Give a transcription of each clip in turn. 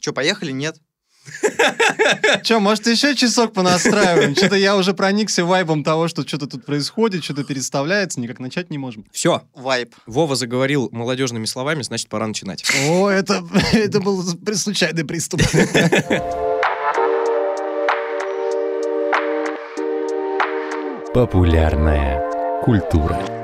Че, поехали? Нет. Че, может, еще часок понастраиваем? Что-то я уже проникся вайбом того, что что-то тут происходит, что-то переставляется, никак начать не можем. Все, Вайп. Вова заговорил молодежными словами, значит, пора начинать. О, это, это был случайный приступ. Популярная культура.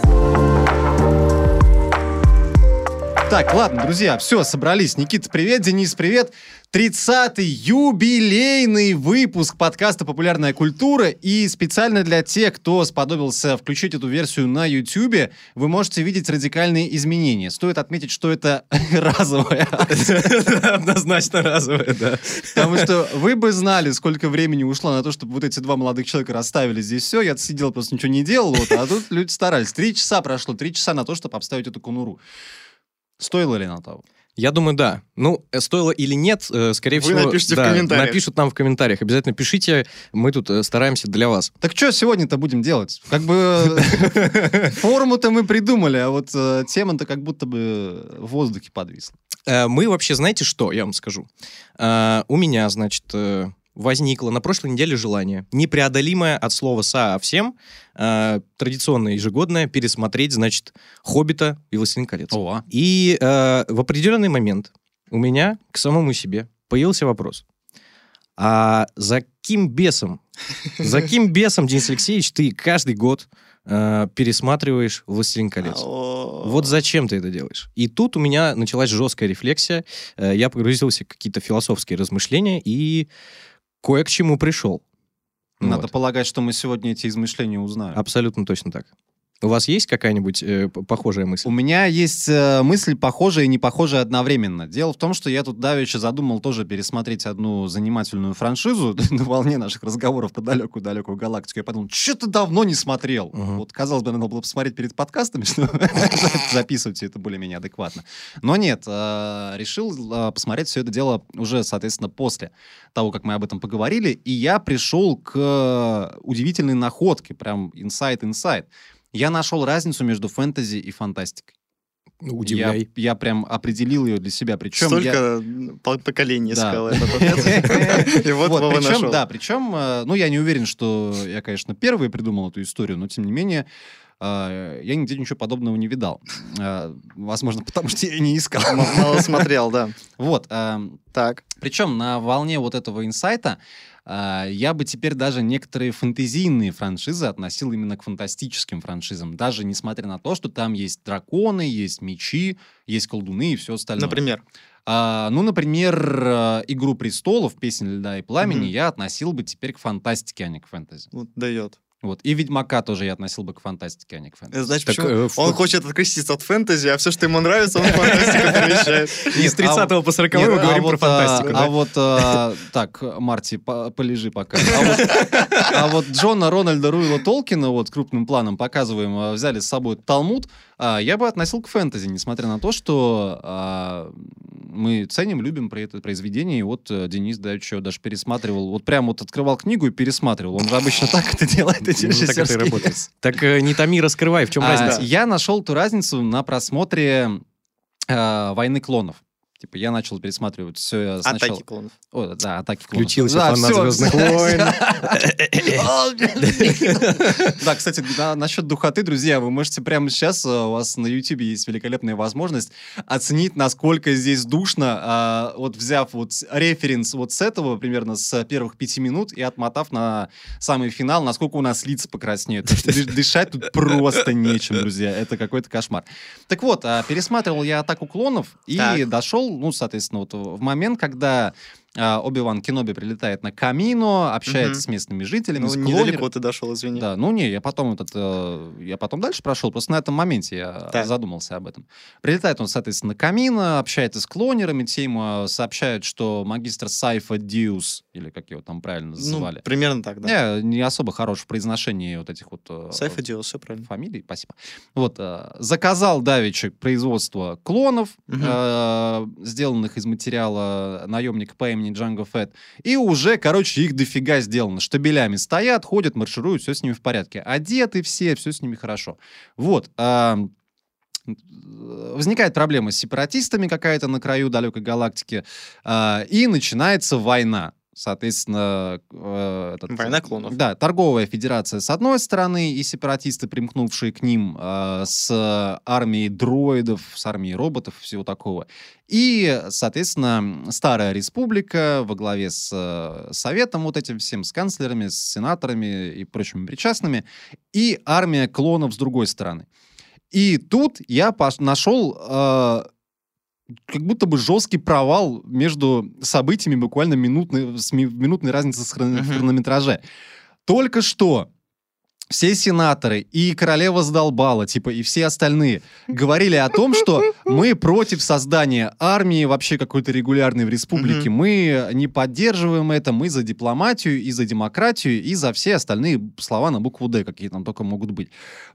Так, ладно, друзья, все, собрались. Никита, привет, Денис, привет. 30-й юбилейный выпуск подкаста «Популярная культура». И специально для тех, кто сподобился включить эту версию на YouTube, вы можете видеть радикальные изменения. Стоит отметить, что это разовая акция. Однозначно разовое, да. Потому что вы бы знали, сколько времени ушло на то, чтобы вот эти два молодых человека расставили здесь все. Я сидел, просто ничего не делал, вот, а тут люди старались. Три часа прошло, три часа на то, чтобы обставить эту конуру. Стоило ли на того? Я думаю, да. Ну, э, стоило или нет, э, скорее Вы всего... напишите в да, комментариях. Напишут нам в комментариях. Обязательно пишите, мы тут э, стараемся для вас. Так что сегодня-то будем делать? Как бы форму-то мы придумали, а вот тема-то как будто бы в воздухе подвисла. Мы вообще, знаете что, я вам скажу? У меня, значит, возникло на прошлой неделе желание, непреодолимое от слова совсем, э, традиционное ежегодное, пересмотреть, значит, «Хоббита» и «Властелин колец». О, И э, в определенный момент у меня к самому себе появился вопрос. А за каким бесом, за каким бесом, Денис Алексеевич, ты каждый год э, пересматриваешь «Властелин колец»? Вот зачем ты это делаешь? И тут у меня началась жесткая рефлексия. Э, Я погрузился в какие-то философские размышления и кое к чему пришел. Надо Вот. полагать, что мы сегодня эти измышления узнаем. Абсолютно точно так. У вас есть какая-нибудь э, похожая мысль? У меня есть э, мысль похожая и не похожая одновременно. Дело в том, что я тут давеча задумал тоже пересмотреть одну занимательную франшизу на волне наших разговоров про далекую-далекую галактику. Я подумал, что-то давно не смотрел. Мгм. Вот, казалось бы, надо было посмотреть перед подкастами, что записывать это более-менее адекватно. Но нет, э, решил э, посмотреть все это дело уже, соответственно, после того, как мы об этом поговорили. И я пришел к э, удивительной находке, прям инсайт-инсайт. Я нашел разницу между фэнтези и фантастикой. Удивляй. Я, я прям определил ее для себя. Причем Столько по- поколений Да. искал этот ответ. И вот Вова нашел. да, причем, э, ну, я не уверен, что я, конечно, первый придумал эту историю, но, тем не менее, э, я нигде ничего подобного не видал. Э, Возможно, потому что я и не искал. Мало смотрел, да. Вот, эм, Так. причем на волне вот этого инсайта я бы теперь даже некоторые фэнтезийные франшизы относил именно к фантастическим франшизам, даже несмотря на то, что там есть драконы, есть мечи, есть колдуны и все остальное. Например. А, ну, например, э, «Игру престолов», «Песнь льда и пламени» Мгм. я относил бы теперь к фантастике, а не к фэнтези. Вот дает. Вот. И «Ведьмака» тоже я относил бы к фантастике, а не к фэнтези. Это значит, Так, почему э, в- он хочет откреститься от фэнтези, а все, что ему нравится, он фантастику перемещает. Из Нет, а 30 по 40 Нет, мы а говорим вот, про фантастику, а, а вот, а, так, Марти, по- полежи пока. А вот, а Джона Рональда Руила Толкина, вот крупным планом показываем, а, взяли с собой Талмуд, а, я бы относил к фэнтези, несмотря на то, что а, мы ценим, любим про это произведение, и вот э, Денис Давичев даже пересматривал, вот прям вот открывал книгу и пересматривал. Он же обычно так это делает, эти Ну, так это и работает. Так э, не томи, раскрывай, в чем а, разница? Я нашел ту разницу на просмотре э, «Войны клонов». Типа я начал пересматривать все сначала. Атаки клонов. О, да, атаки клонов. Включился Да, фанат «Звездных войн». Да, кстати, на- насчет духоты, друзья, вы можете прямо сейчас, э, у вас на YouTube есть великолепная возможность оценить, насколько здесь душно, а, вот взяв вот референс вот с этого, примерно с первых пяти минут, и отмотав на самый финал, насколько у нас лица покраснеют. Дышать тут просто нечем, друзья, это какой-то кошмар. Так вот, а, пересматривал я «Атаку клонов» и Так. Ну, соответственно, вот в момент, когда Оби-Ван Кеноби прилетает на Камино, общается Мгм. с местными жителями, Ну, с недалеко клонер- ты дошел, извини. Да, ну не, я потом этот, э, я потом дальше прошел, просто на этом моменте я Так. задумался об этом. Прилетает он, соответственно, на Камино, общается с клонерами, те ему э, сообщают, что магистр Сайфа Диус, или как его там правильно Ну, называли, примерно так, да. не, не особо хорош в произношении вот этих вот э, Сайфа делал все правильно. фамилий, спасибо. Вот, заказал Давичек производство клонов, Мгм. э, сделанных из материала наемника по имени Джанго Фетт, и уже, короче, их дофига сделано. Штабелями стоят, ходят, маршируют, все с ними в порядке. Одеты все, все с ними хорошо. Вот. а, возникает проблема с сепаратистами какая-то на краю далекой галактики, а, и начинается война. Соответственно, э, этот- Война клонов. Да, торговая федерация с одной стороны и сепаратисты, примкнувшие к ним э, с армией дроидов, с армией роботов, всего такого. И, соответственно, Старая Республика во главе с э, Советом вот этим всем, с канцлерами, с сенаторами и прочими причастными, и армия клонов с другой стороны. И тут я нашел э, как будто бы жесткий провал между событиями буквально минутной, с ми- минутной разницей с хрон- в Мгм. хронометраже. Только что все сенаторы и королева сдолбала, типа, и все остальные говорили о том, что мы против создания армии вообще какой-то регулярной в республике. Мы не поддерживаем это, мы за дипломатию и за демократию, и за все остальные слова на букву «Д», какие там только могут быть.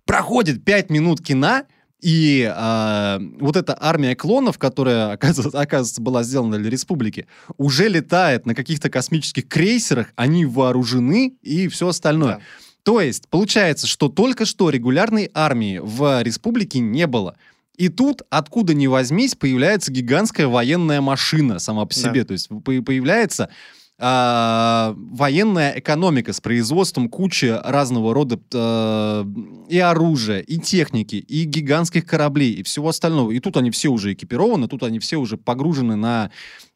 Проходит пять минут кино, и а, вот эта армия клонов, которая, оказывается, была сделана для республики, уже летает на каких-то космических крейсерах, они вооружены и все остальное. Да. То есть, получается, что только что регулярной армии в республике не было. И тут, откуда ни возьмись, появляется гигантская военная машина сама по Да. себе. То есть по- появляется а, военная экономика с производством кучи разного рода э, и оружия, и техники, и гигантских кораблей, и всего остального. И тут они все уже экипированы, тут они все уже погружены на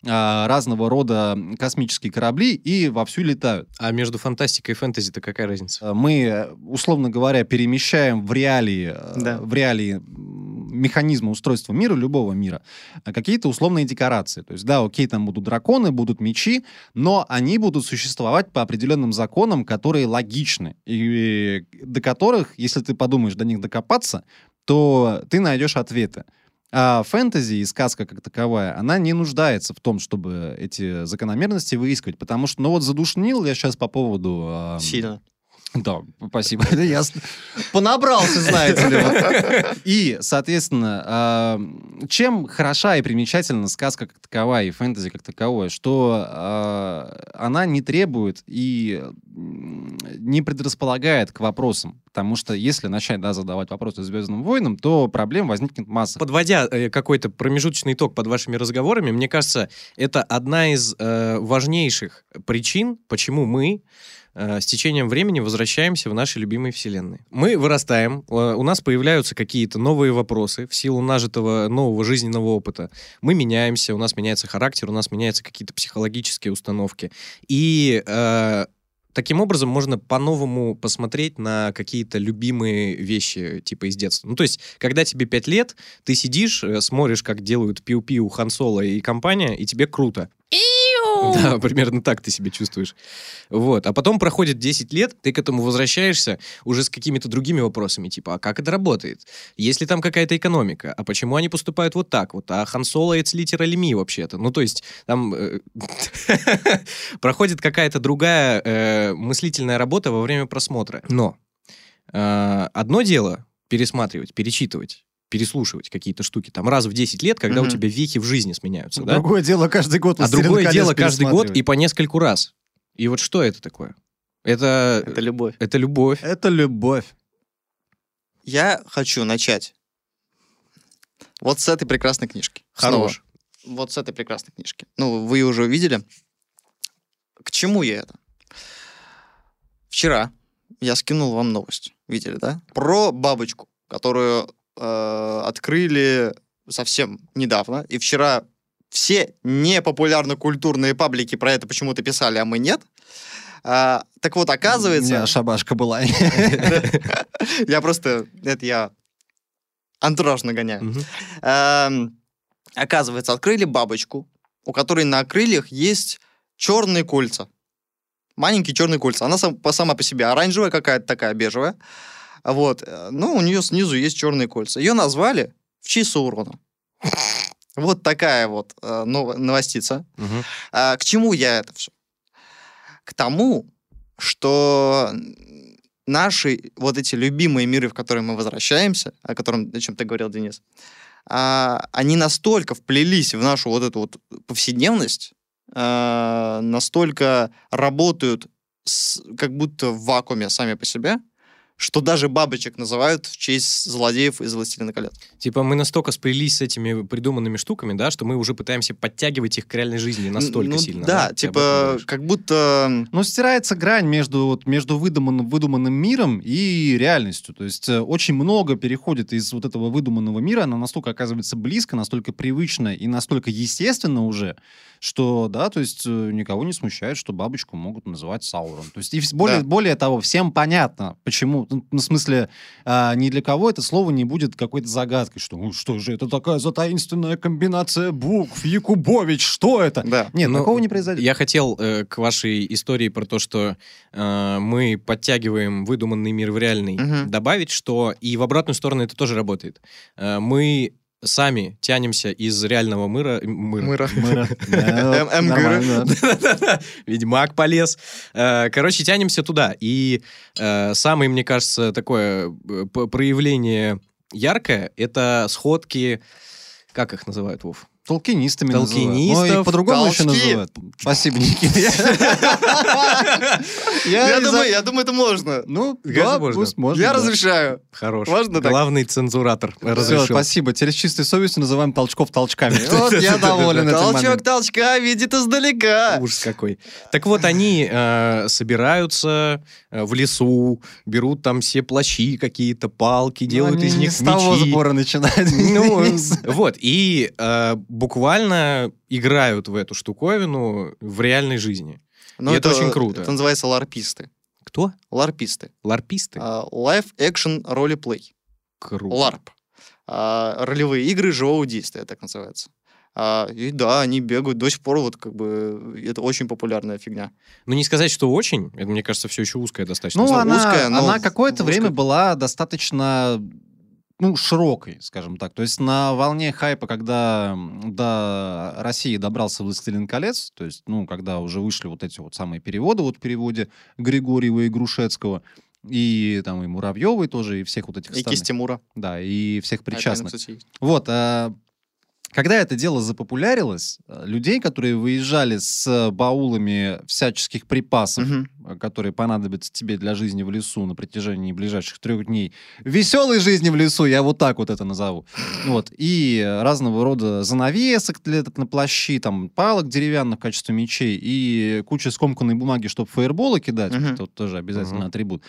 а, разного рода космические корабли и вовсю летают. А между фантастикой и фэнтези-то какая разница? Э, мы, э, условно говоря, перемещаем в реалии, э, Да. в реалии механизма устройства мира, любого мира, э, какие-то условные декорации. То есть, да, окей, там будут драконы, будут мечи, но они будут существовать по определенным законам, которые логичны, и до которых, если ты подумаешь до них докопаться, то ты найдешь ответы. А фэнтези и сказка как таковая, она не нуждается в том, чтобы эти закономерности выискивать, потому что, ну вот задушнил я сейчас по поводу... ам, Сильно. Да, спасибо. Я понабрался, знаете ли. вот. И, соответственно, чем хороша и примечательна сказка как таковая и фэнтези как таковое, что а, она не требует и не предрасполагает к вопросам. Потому что если начать да, задавать вопросы Звездным войнам, то проблем возникнет масса. Подводя э, какой-то промежуточный итог под вашими разговорами, мне кажется, это одна из э, важнейших причин, почему мы с течением времени возвращаемся в наши любимые вселенные. Мы вырастаем, э, у нас появляются какие-то новые вопросы в силу нажитого нового жизненного опыта. Мы меняемся, у нас меняется характер, у нас меняются какие-то психологические установки. И э, таким образом можно по-новому посмотреть на какие-то любимые вещи, типа из детства. Ну, то есть, когда тебе 5 лет, ты сидишь, э, смотришь, как делают пиу-пиу Хан Соло и компания, и тебе круто. Да, примерно так ты себя чувствуешь. Вот. А потом проходит 10 лет, ты к этому возвращаешься уже с какими-то другими вопросами, типа, а как это работает? Есть ли там какая-то экономика? А почему они поступают вот так вот? А Хан Соло это литера Леми вообще-то. Ну, то есть, там э, проходит какая-то другая э, мыслительная работа во время просмотра. Но э, одно дело пересматривать, перечитывать, переслушивать какие-то штуки там раз в 10 лет, когда у Мгм. тебя вехи в жизни сменяются, да? Другое дело каждый год. А «Властелин другое колец» дело каждый год и по нескольку раз. И вот что это такое? Это, Это любовь. это любовь. Это любовь. Я хочу начать вот с этой прекрасной книжки. Снова. Хорош. Вот с этой прекрасной книжки. Ну, вы ее уже увидели. К чему я это? Вчера я скинул вам новость. Видели, да? Про бабочку, которую э, открыли совсем недавно. И вчера все непопулярно культурные паблики про это почему-то писали, а мы нет. А, так вот, У оказывается... меня шабашка была. Я просто... Это я антураж нагоняю. Эм, Оказывается, открыли бабочку, у которой на крыльях есть черные кольца. Маленькие черные кольца. Она сама по себе оранжевая какая-то такая, бежевая. Вот. э, Ну, у нее снизу есть черные кольца. Ее назвали в честь Саурона. Вот такая вот э, нов- новостица. Мгм. А, к чему я это все? К тому, что наши вот эти любимые миры, в которые мы возвращаемся, о котором, о чем ты говорил, Денис, а, они настолько вплелись в нашу вот эту вот повседневность, а, настолько работают с- как будто в вакууме сами по себе, что даже бабочек называют в честь злодеев из «Властелина колец». Типа мы настолько сплелись с этими придуманными штуками, да, что мы уже пытаемся подтягивать их к реальной жизни настолько Ну, сильно. Да, этом типа, как будто... Но стирается грань между, вот, между выдуманным, выдуманным миром и реальностью. То есть э, очень много переходит из вот этого выдуманного мира, оно настолько оказывается близко, настолько привычно и настолько естественно уже, что, да, то есть э, никого не смущает, что бабочку могут называть Саурон. То есть и более, Да. более того, всем понятно, почему. Ну, в смысле, а, ни для кого это слово не будет какой-то загадкой, что «Ну, что же это такая за таинственная комбинация букв, Якубович, что это? Да. Нет, Ну, такого не произойдет. Я хотел э, к вашей истории про то, что э, мы подтягиваем выдуманный мир в реальный, Мгм. добавить, что и в обратную сторону это тоже работает. Э, мы сами тянемся из реального мыра... мыра. Мыра. Мыра. Да, М- М- нормально, да. Ведьмак полез. Э, Короче, тянемся туда. И э, самое, мне кажется, такое э, проявление яркое — это сходки... Как их называют, Вов? Толкинистами Толкинистов, называют. Ну, их по-другому еще называют. Спасибо, Никита. Я думаю, это можно. Ну, да, можно. пусть можно. Я разрешаю. Хорош. Можно так? Главный цензуратор разрешил. спасибо. Теперь с чистой совестью называем толчков толчками. Вот я доволен этим Толчок толчка видит издалека. Ужас какой. Так вот, они э, собираются э, в лесу, берут там все плащи какие-то, палки, Ну, делают из них с того мечи. сбора начинают. Ну, вот, и э, буквально играют в эту штуковину в реальной жизни. Ну, И это очень круто. Это называется ларписты. Кто? Ларписты. Ларписты? А, Live Action Roleplay. Круто. LARP. А, Ролевые игры живого действия, так называется. А, И да, они бегают до сих пор, вот как бы это очень популярная фигня. Ну, не сказать, что очень. Это, мне кажется, все еще узкое достаточно. Ну, она, узкая, но она какое-то узкая. время была достаточно ну, широкой, скажем так. То есть на волне хайпа, когда до России добрался «Властелин колец», то есть, ну, когда уже вышли вот эти вот самые переводы, вот в переводе Григорьева и Грушецкого, и там и Муравьевой тоже, и всех вот этих И остальных. кисть Тимура. Да, и всех А, причастных. кстати, есть. Вот, а, когда это дело запопулярилось, а, людей, которые выезжали с баулами всяческих припасов, Мгм. А, которые понадобятся тебе для жизни в лесу на протяжении ближайших трех дней, веселой жизни в лесу, я вот так вот это назову. Вот, и э, разного рода занавесок для, на плащи, там, палок деревянных в качестве мечей и куча скомканной бумаги, чтобы фаерболы кидать, Мгм. это вот тоже обязательно Мгм. атрибут.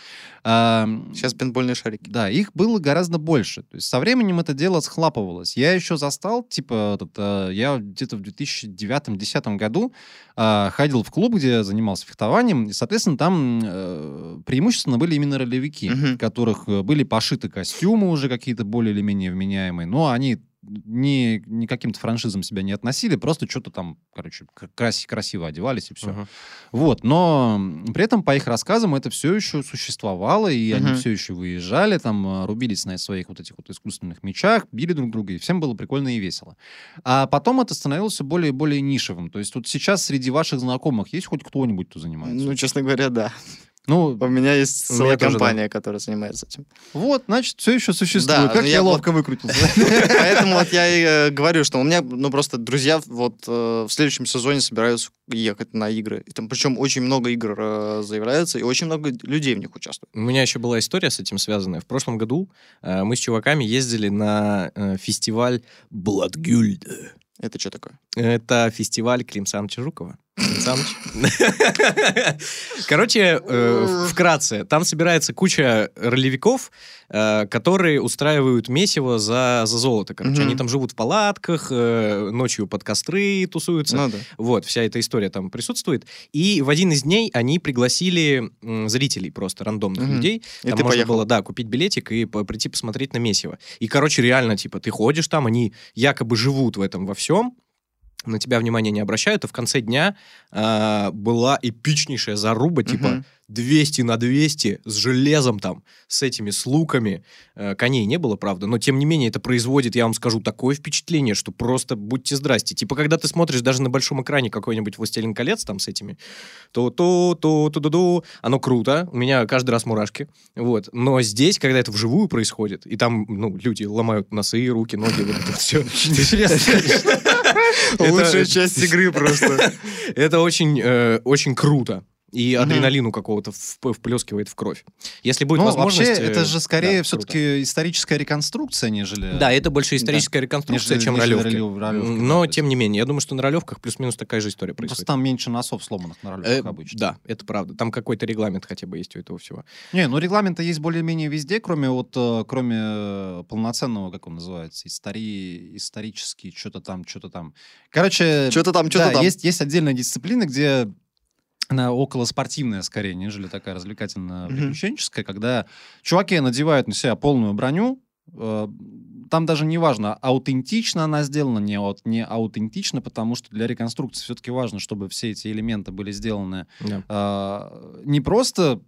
А, Сейчас пинбольные шарики. да, их было гораздо больше. То есть со временем это дело схлапывалось. Я еще застал, типа, этот, э, я где-то в 2009-2010 году э, ходил в клуб, где занимался фехтованием, и, соответственно, там э, преимущественно были именно ролевики, в которых э, были пошиты костюмы уже какие-то более или менее вменяемые, но они не, не каким-то франшизам себя не относили, просто что-то там, короче, крас- красиво одевались и все. Мгм. Вот, но при этом, по их рассказам, это все еще существовало, и они Мгм. все еще выезжали, там, а, рубились на своих вот этих вот искусственных мечах, били друг друга, и всем было прикольно и весело. А потом это становилось все более и более нишевым. То есть вот сейчас среди ваших знакомых есть хоть кто-нибудь, кто занимается? Ну, честно говоря, да. Ну, У меня есть целая тоже, да. компания, которая занимается этим. вот, значит, все еще существует. Да, как ну я, я вот- ловко выкрутился. Поэтому вот я и э, говорю, что у меня, ну, просто друзья вот э, в следующем сезоне собираются ехать на игры. И там, причем очень много игр э, заявляется, и очень много людей в них участвует. У меня еще была история с этим связанная. В прошлом году мы с чуваками ездили на фестиваль Бладгюльд. Это что такое? Это фестиваль Клим Саныча Жукова. Клим Саныч. Короче, э, вкратце, там собирается куча ролевиков, э, которые устраивают месиво за, за золото. Короче, Мгм. они там живут в палатках, э, ночью под костры тусуются. Ну да. Вот, вся эта история там присутствует. И в один из дней они пригласили зрителей просто, рандомных Мгм. людей. И там ты можно поехал. было, да, купить билетик и по- прийти посмотреть на месиво. И, короче, реально, типа, ты ходишь там, они якобы живут в этом во всем, на тебя внимания не обращают, и в конце дня а, была эпичнейшая заруба, типа, Мгм. 200 на 200 с железом там, с этими, с луками. Э, Коней не было, правда, но тем не менее это производит, я вам скажу, такое впечатление, что просто будьте здрасте. Типа, когда ты смотришь даже на большом экране какой-нибудь «Властелин колец» там с этими, то то то то то то оно круто, у меня каждый раз мурашки, вот. Но здесь, когда это вживую происходит, и там, ну, люди ломают носы, руки, ноги, вот это все. Лучшая часть игры просто. Это очень, э, очень круто. И Мгм. адреналину какого-то вп- вплескивает в кровь. Если будет Ну, возможность... вообще, это э, же скорее да, все-таки историческая реконструкция, нежели... Да, это больше историческая реконструкция, Нежели- чем нежели ролевки. ролев- ролевки, да, Но, есть. тем не менее, я думаю, что на ролевках плюс-минус такая же история Просто происходит. там меньше носов сломанных на Э, ролевках обычно. да, это правда. Там какой-то регламент хотя бы есть у этого всего. Не, ну регламента есть более-менее везде, кроме вот, э, кроме э, полноценного, как он называется, истори... исторический, что-то там, что-то там. Короче, Что-то там, что-то да, там. Есть, есть отдельная дисциплина, где она около спортивная скорее, нежели такая развлекательная, Мгм. приключенческая, когда чуваки надевают на себя полную броню, э, там даже не важно, аутентично она сделана, не, аут- не аутентично, потому что для реконструкции все-таки важно, чтобы все эти элементы были сделаны Да. а, не просто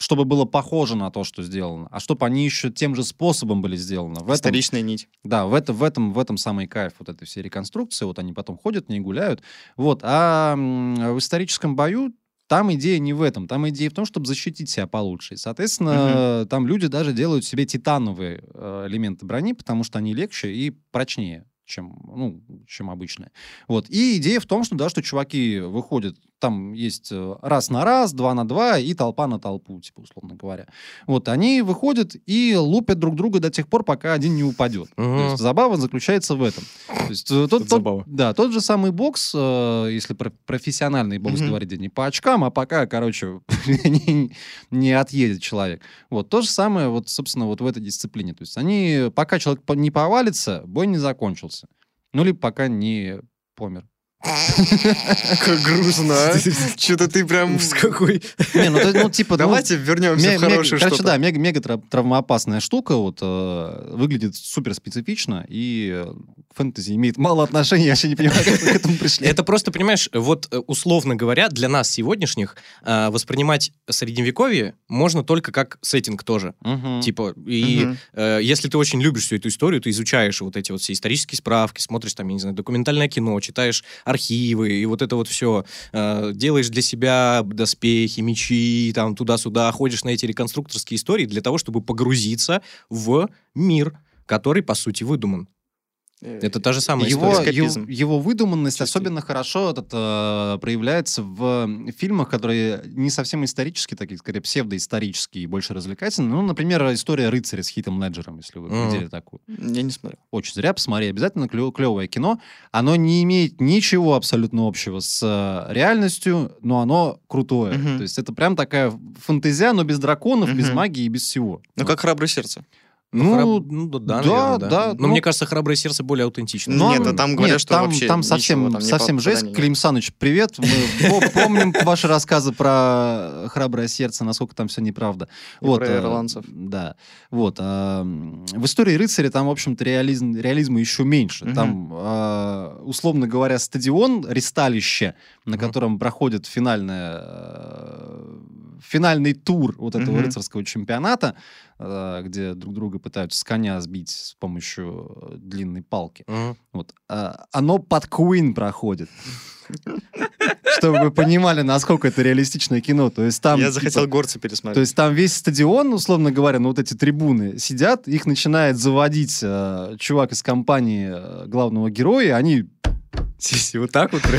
чтобы было похоже на то, что сделано, а чтобы они еще тем же способом были сделаны. В этом, Историчная нить. да, в, это, в, этом, в этом самый кайф вот этой всей реконструкции. Вот они потом ходят, не гуляют. Вот. А в историческом бою там идея не в этом. Там идея в том, чтобы защитить себя получше. И, соответственно, там люди даже делают себе титановые э, элементы брони, потому что они легче и прочнее чем, ну, чем обычные. Вот. И идея в том, что, да, что чуваки выходят, там есть э, раз на раз, два на два и толпа на толпу, типа, условно говоря. Вот, они выходят и лупят друг друга до тех пор, пока один не упадет. То Мгм. есть забава заключается в этом. То есть, э, тот, тот- забава. да, тот же самый бокс, э, если про профессиональный бокс Мгм. говорить, не по очкам, а пока, короче, не, не отъедет человек. Вот то же самое, вот, собственно, вот в этой дисциплине. То есть они, пока человек не повалится, бой не закончился. Ну, либо пока не помер. Как грустно, а? Что-то ты прям... С какой... Не, ну, ну, типа, ну, Давайте вернемся Ме- в хорошее короче, что-то. да, мега, мега тра- травмоопасная штука, вот, э, выглядит супер специфично, и э, к фэнтези имеет мало отношения, я вообще не понимаю, как вы к этому пришли. Это просто, понимаешь, вот э, условно говоря, для нас сегодняшних э, воспринимать средневековье можно только как сеттинг тоже. Мгм. Типа, и Мгм. э, если ты очень любишь всю эту историю, ты изучаешь вот эти вот все исторические справки, смотришь там, я не знаю, документальное кино, читаешь архивы, и вот это вот все, делаешь для себя доспехи, мечи, там, туда-сюда, ходишь на эти реконструкторские истории для того, чтобы погрузиться в мир, который, по сути, выдуман. Это та же самая его, история. его, выдуманность Чистый. особенно хорошо этот, э, проявляется в фильмах, которые не совсем исторические, такие, скорее, псевдоисторические и больше развлекательные. Ну, например, история рыцаря с Хитом Леджером, если вы Мгм. видели такую. Я не смотрел. Очень зря, посмотри, обязательно клё- клевое кино. Оно не имеет ничего абсолютно общего с э, реальностью, но оно крутое. Мгм. То есть это прям такая фантазия, но без драконов, без Мгм. магии и без всего. Ну, как «Храброе сердце». Ну, храб- ну, да, да, наверное, да. да, Но ну- мне кажется, храброе сердце более аутентично. Ну, Нет, а там говорят, Нет, что там, вообще там ничего совсем, там совсем по- жесть. Клим Саныч, привет. Мы по- помним ваши рассказы про храброе сердце, насколько там все неправда. И вот, про э, ирландцев. Да. Вот. а, в истории рыцаря там, в общем-то, реализм, реализма еще меньше. Там, а, условно говоря, стадион, ристалище, на котором проходит финальная, э, финальный тур вот этого Мгм. рыцарского чемпионата, э, где друг друга пытаются с коня сбить с помощью э, длинной палки. Мгм. Вот. а, оно под Queen проходит. Чтобы вы понимали, насколько это реалистичное кино. То есть там... Я типа, захотел горцы то пересмотреть. есть там весь стадион, условно говоря, ну вот эти трибуны сидят, их начинает заводить э, чувак из компании э, главного героя, они... Сиси, вот так вот.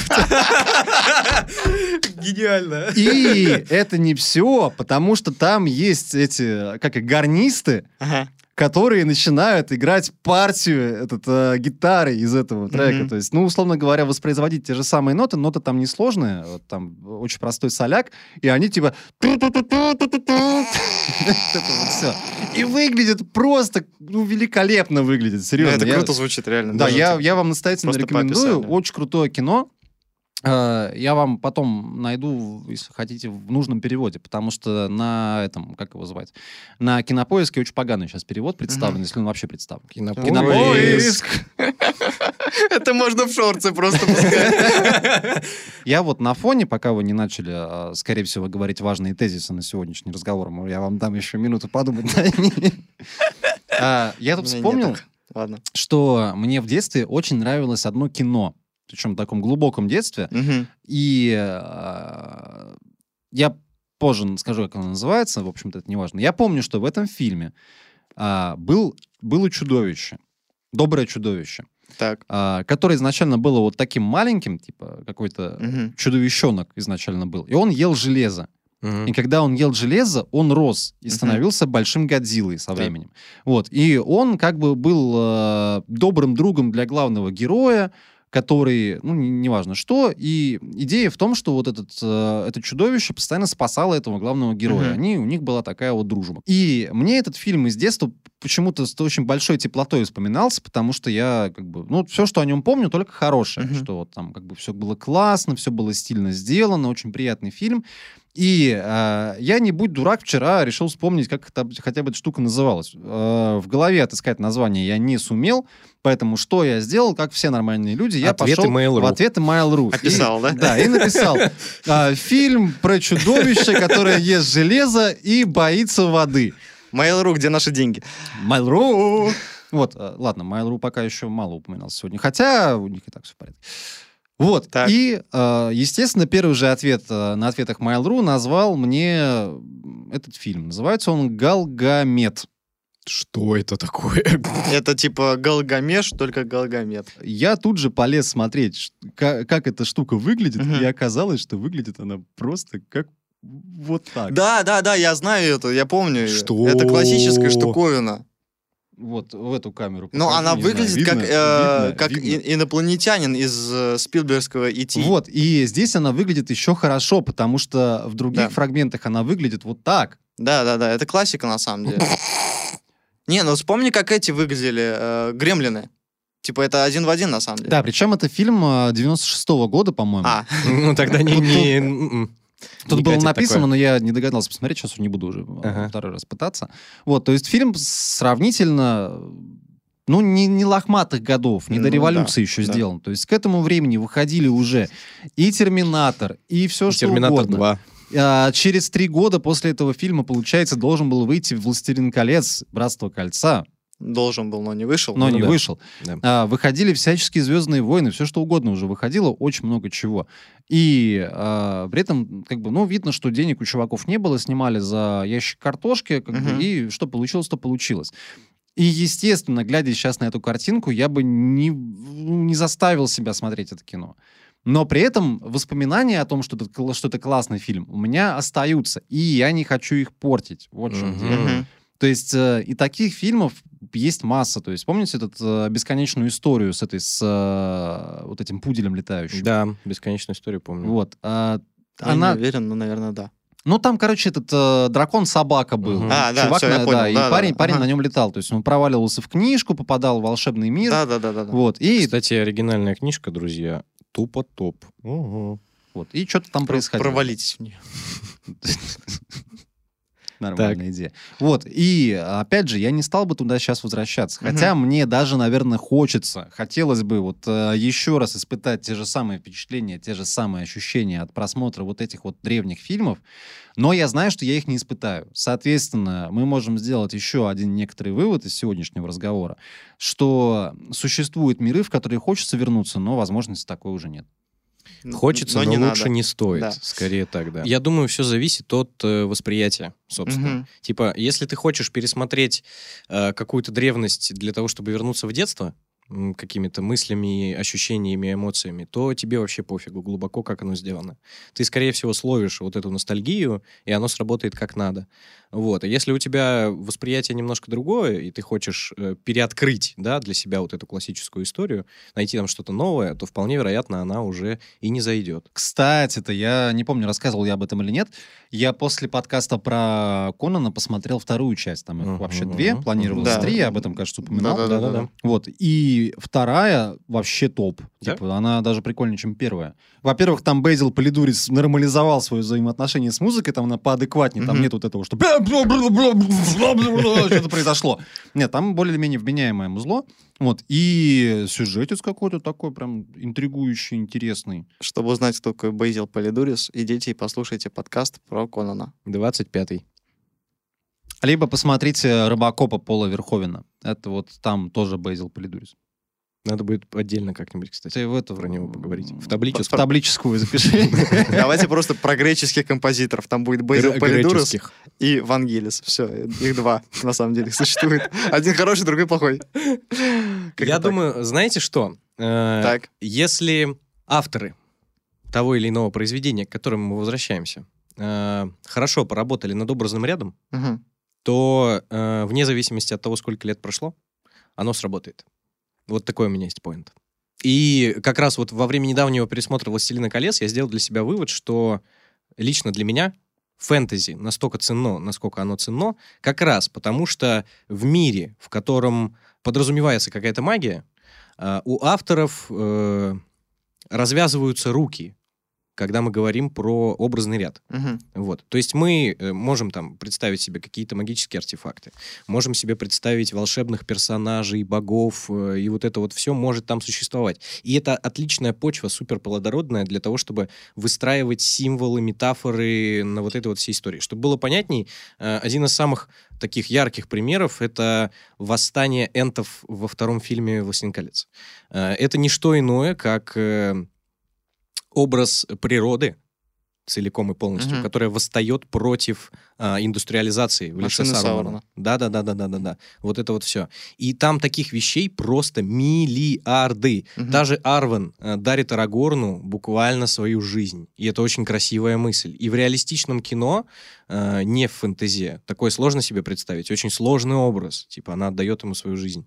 Гениально. И это не все, потому что там есть эти, как и гарнисты, Ага. которые начинают играть партию этот, э, гитары из этого трека. Мгм. То есть, ну, условно говоря, воспроизводить те же самые ноты, ноты там несложные, вот там очень простой соляк, и они типа... И выглядит просто, ну, великолепно выглядит, серьезно. это круто звучит, реально. Да, я, вам настоятельно рекомендую. Очень крутое кино. Э, Я вам потом найду, если хотите, в нужном переводе, потому что на этом, как его звать, на Кинопоиске очень поганый сейчас перевод представлен, если он вообще представлен. Кинопоиск. Это можно в шорты просто пускать. Я вот на фоне, пока вы не начали, а, скорее всего, говорить важные тезисы на сегодняшний разговор, я вам дам еще минуту подумать. на. А, Я тут вспомнил, что мне в детстве очень нравилось одно кино, причем в таком глубоком детстве, Мгм. И э, я позже скажу, как оно называется, в общем-то, это не важно. Я помню, что в этом фильме а, был, было чудовище, доброе чудовище. Так. а, которое изначально было вот таким маленьким, типа какой-то Мгм. чудовищенок изначально был, и он ел железо. Мгм. И когда он ел железо, он рос и становился большим Годзиллой со временем. Вот. И он как бы был э, добрым другом для главного героя, который, ну, не- неважно что. И идея в том, что вот этот, э, это чудовище постоянно спасало этого главного героя. Мгм. Они, у них была такая вот дружба. И мне этот фильм из детства почему-то с очень большой теплотой вспоминался, потому что я как бы, ну, все, что о нем помню, только хорошее. Мгм. Что вот там как бы все было классно, все было стильно сделано, очень приятный фильм. И э, я, не будь дурак, вчера решил вспомнить, как это, хотя бы эта штука называлась. Э, в голове отыскать название я не сумел, поэтому что я сделал, как все нормальные люди, я Ответы пошел Mail.ru. в ответы Mail.ru. И- Описал, да? Да, и написал. э, фильм про чудовище, которое ест железо и боится воды. Mail.ru, где наши деньги? Mail.ru. Вот, э, ладно, Mail.ru пока еще мало упоминался сегодня, хотя у них и так все в порядке. Вот, Так. и, э, естественно, первый же ответ э, на ответах Mail.ru назвал мне этот фильм. Называется он «Галгамет». Что это такое? Это типа Галгамеш, только Галгамет. Я тут же полез смотреть, ш- ка- как, эта штука выглядит, и оказалось, что выглядит она просто как вот так. Да, да, да, я знаю это, я помню. Что? Это классическая штуковина. Вот в эту камеру. Но покажу, она не знаю, выглядит видно? как, э, Видно? как Видно? инопланетянин из э, Спилбергского «И.Ти». Вот, и здесь она выглядит еще хорошо, потому что в других Да. фрагментах она выглядит вот так. Да, да, да, это классика на самом деле. Не, ну вспомни, как эти выглядели, э, гремлины. Типа это один в один на самом деле. Да, причем это фильм э, 96-го года, по-моему. А, Ну, тогда не... Тут Не было написано, такое. но я не догадался посмотреть, сейчас уже не буду уже э, Ага. второй раз пытаться. Вот, то есть фильм сравнительно, ну, не, не лохматых годов, не до Ну, революции да, еще да. сделан. То есть к этому времени выходили уже и «Терминатор», и все, что Терминатор угодно. 2. А, через три года после этого фильма, получается, должен был выйти «Властелин колец. Братство кольца», должен был, но не вышел. но Ну не да. вышел. Да. А, выходили всяческие «Звездные войны», все что угодно уже выходило, очень много чего. И а, при этом, как бы, ну, видно, что денег у чуваков не было, снимали за ящик картошки, как бы, Мгм. и что получилось, то получилось. И, естественно, глядя сейчас на эту картинку, я бы не, ну, не заставил себя смотреть это кино. Но при этом воспоминания о том, что это, что это классный фильм, у меня остаются. И я не хочу их портить. Вот в чем дело. То есть э, и таких фильмов есть масса. То есть помните эту э, бесконечную историю с этой, с э, вот этим пуделем летающим? Да, бесконечную историю помню. Вот. а, Я она, не уверен, но, наверное, да. ну там, короче, этот э, дракон-собака был. А, да, Чувак, всё, я на- понял. да, и Да, парень, да. парень Ага. на нем летал. То есть он проваливался в книжку, попадал в волшебный мир. Да, да, да, да. да. Вот. И, Кстати, оригинальная книжка, друзья, тупо топ. Угу. вот, и что-то там Про- происходило. Провалитесь в нее. Нормальная идея. Вот, и опять же, я не стал бы туда сейчас возвращаться. Хотя мне даже, наверное, хочется, хотелось бы вот э, еще раз испытать те же самые впечатления, те же самые ощущения от просмотра вот этих вот древних фильмов, но я знаю, что я их не испытаю. Соответственно, мы можем сделать еще один некоторый вывод из сегодняшнего разговора, что существуют миры, в которые хочется вернуться, но возможности такой уже нет. Хочется, но, не лучше надо. не стоит. Да. Скорее так, да. Я думаю, все зависит от э, восприятия, собственно. Мгм. Типа, если ты хочешь пересмотреть э, какую-то древность для того, чтобы вернуться в детство, какими-то мыслями, ощущениями, эмоциями, то тебе вообще пофигу глубоко, как оно сделано. Ты, скорее всего, словишь вот эту ностальгию, и оно сработает как надо. Вот. А если у тебя восприятие немножко другое, и ты хочешь э, переоткрыть, да, для себя вот эту классическую историю, найти там что-то новое, то вполне вероятно, она уже и не зайдет. Кстати-то, я не помню, рассказывал я об этом или нет, я после подкаста про Конана посмотрел вторую часть, там их Мгм. вообще две, планировалось Да. три, я об этом, кажется, упоминал. Да-да-да. Вот, и вторая вообще топ. Да? Типа, она даже прикольнее, чем первая. Во-первых, там Бейзил Полидурис нормализовал свое взаимоотношение с музыкой, там она поадекватнее, там нет вот этого, что что-то произошло. Нет, там более-менее вменяемое музло. Вот, и сюжетец какой-то такой прям интригующий, интересный. Чтобы узнать, кто такой Бейзил Полидурис, идите и послушайте подкаст про Конана. 25-й. Либо посмотрите «Робокопа» Пола Верховена. Это вот там тоже Бейзил Полидурис. Надо будет отдельно как-нибудь, кстати. Ты в эту... про него поговорить. В В таблическую. запиши. Давайте просто про греческих композиторов. Там будет Бейзил греческих. и Вангелис. Все, их два, на самом деле, существует. Один хороший, другой плохой. Я думаю, знаете что? Э, Так. Если авторы того или иного произведения, к которому мы возвращаемся, э, хорошо поработали над образным рядом, то э, вне зависимости от того, сколько лет прошло, оно сработает. Вот такой у меня есть поинт. И как раз вот во время недавнего пересмотра «Властелина колец» я сделал для себя вывод, что лично для меня фэнтези настолько ценно, насколько оно ценно, как раз потому, что в мире, в котором подразумевается какая-то магия, э, у авторов э, развязываются руки, когда мы говорим про образный ряд. Мгм. Вот. То есть мы э, можем там представить себе какие-то магические артефакты, можем себе представить волшебных персонажей, богов, э, и вот это вот все может там существовать. И это отличная почва, супер плодородная для того, чтобы выстраивать символы, метафоры на вот этой вот всей истории. Чтобы было понятней, э, один из самых таких ярких примеров — это восстание энтов во втором фильме «Властелин колец». Это не что иное, как образ природы целиком и полностью, Мгм. которая восстает против а, индустриализации в лице Машины Сарумана. Саурона. Да, да, да, да, да, да, да. Вот это вот все. И там таких вещей просто миллиарды. Мгм. Даже Арвен э, дарит Арагорну буквально свою жизнь. И это очень красивая мысль. И в реалистичном кино, э, не в фэнтези, такое сложно себе представить. Очень сложный образ. Типа она отдает ему свою жизнь.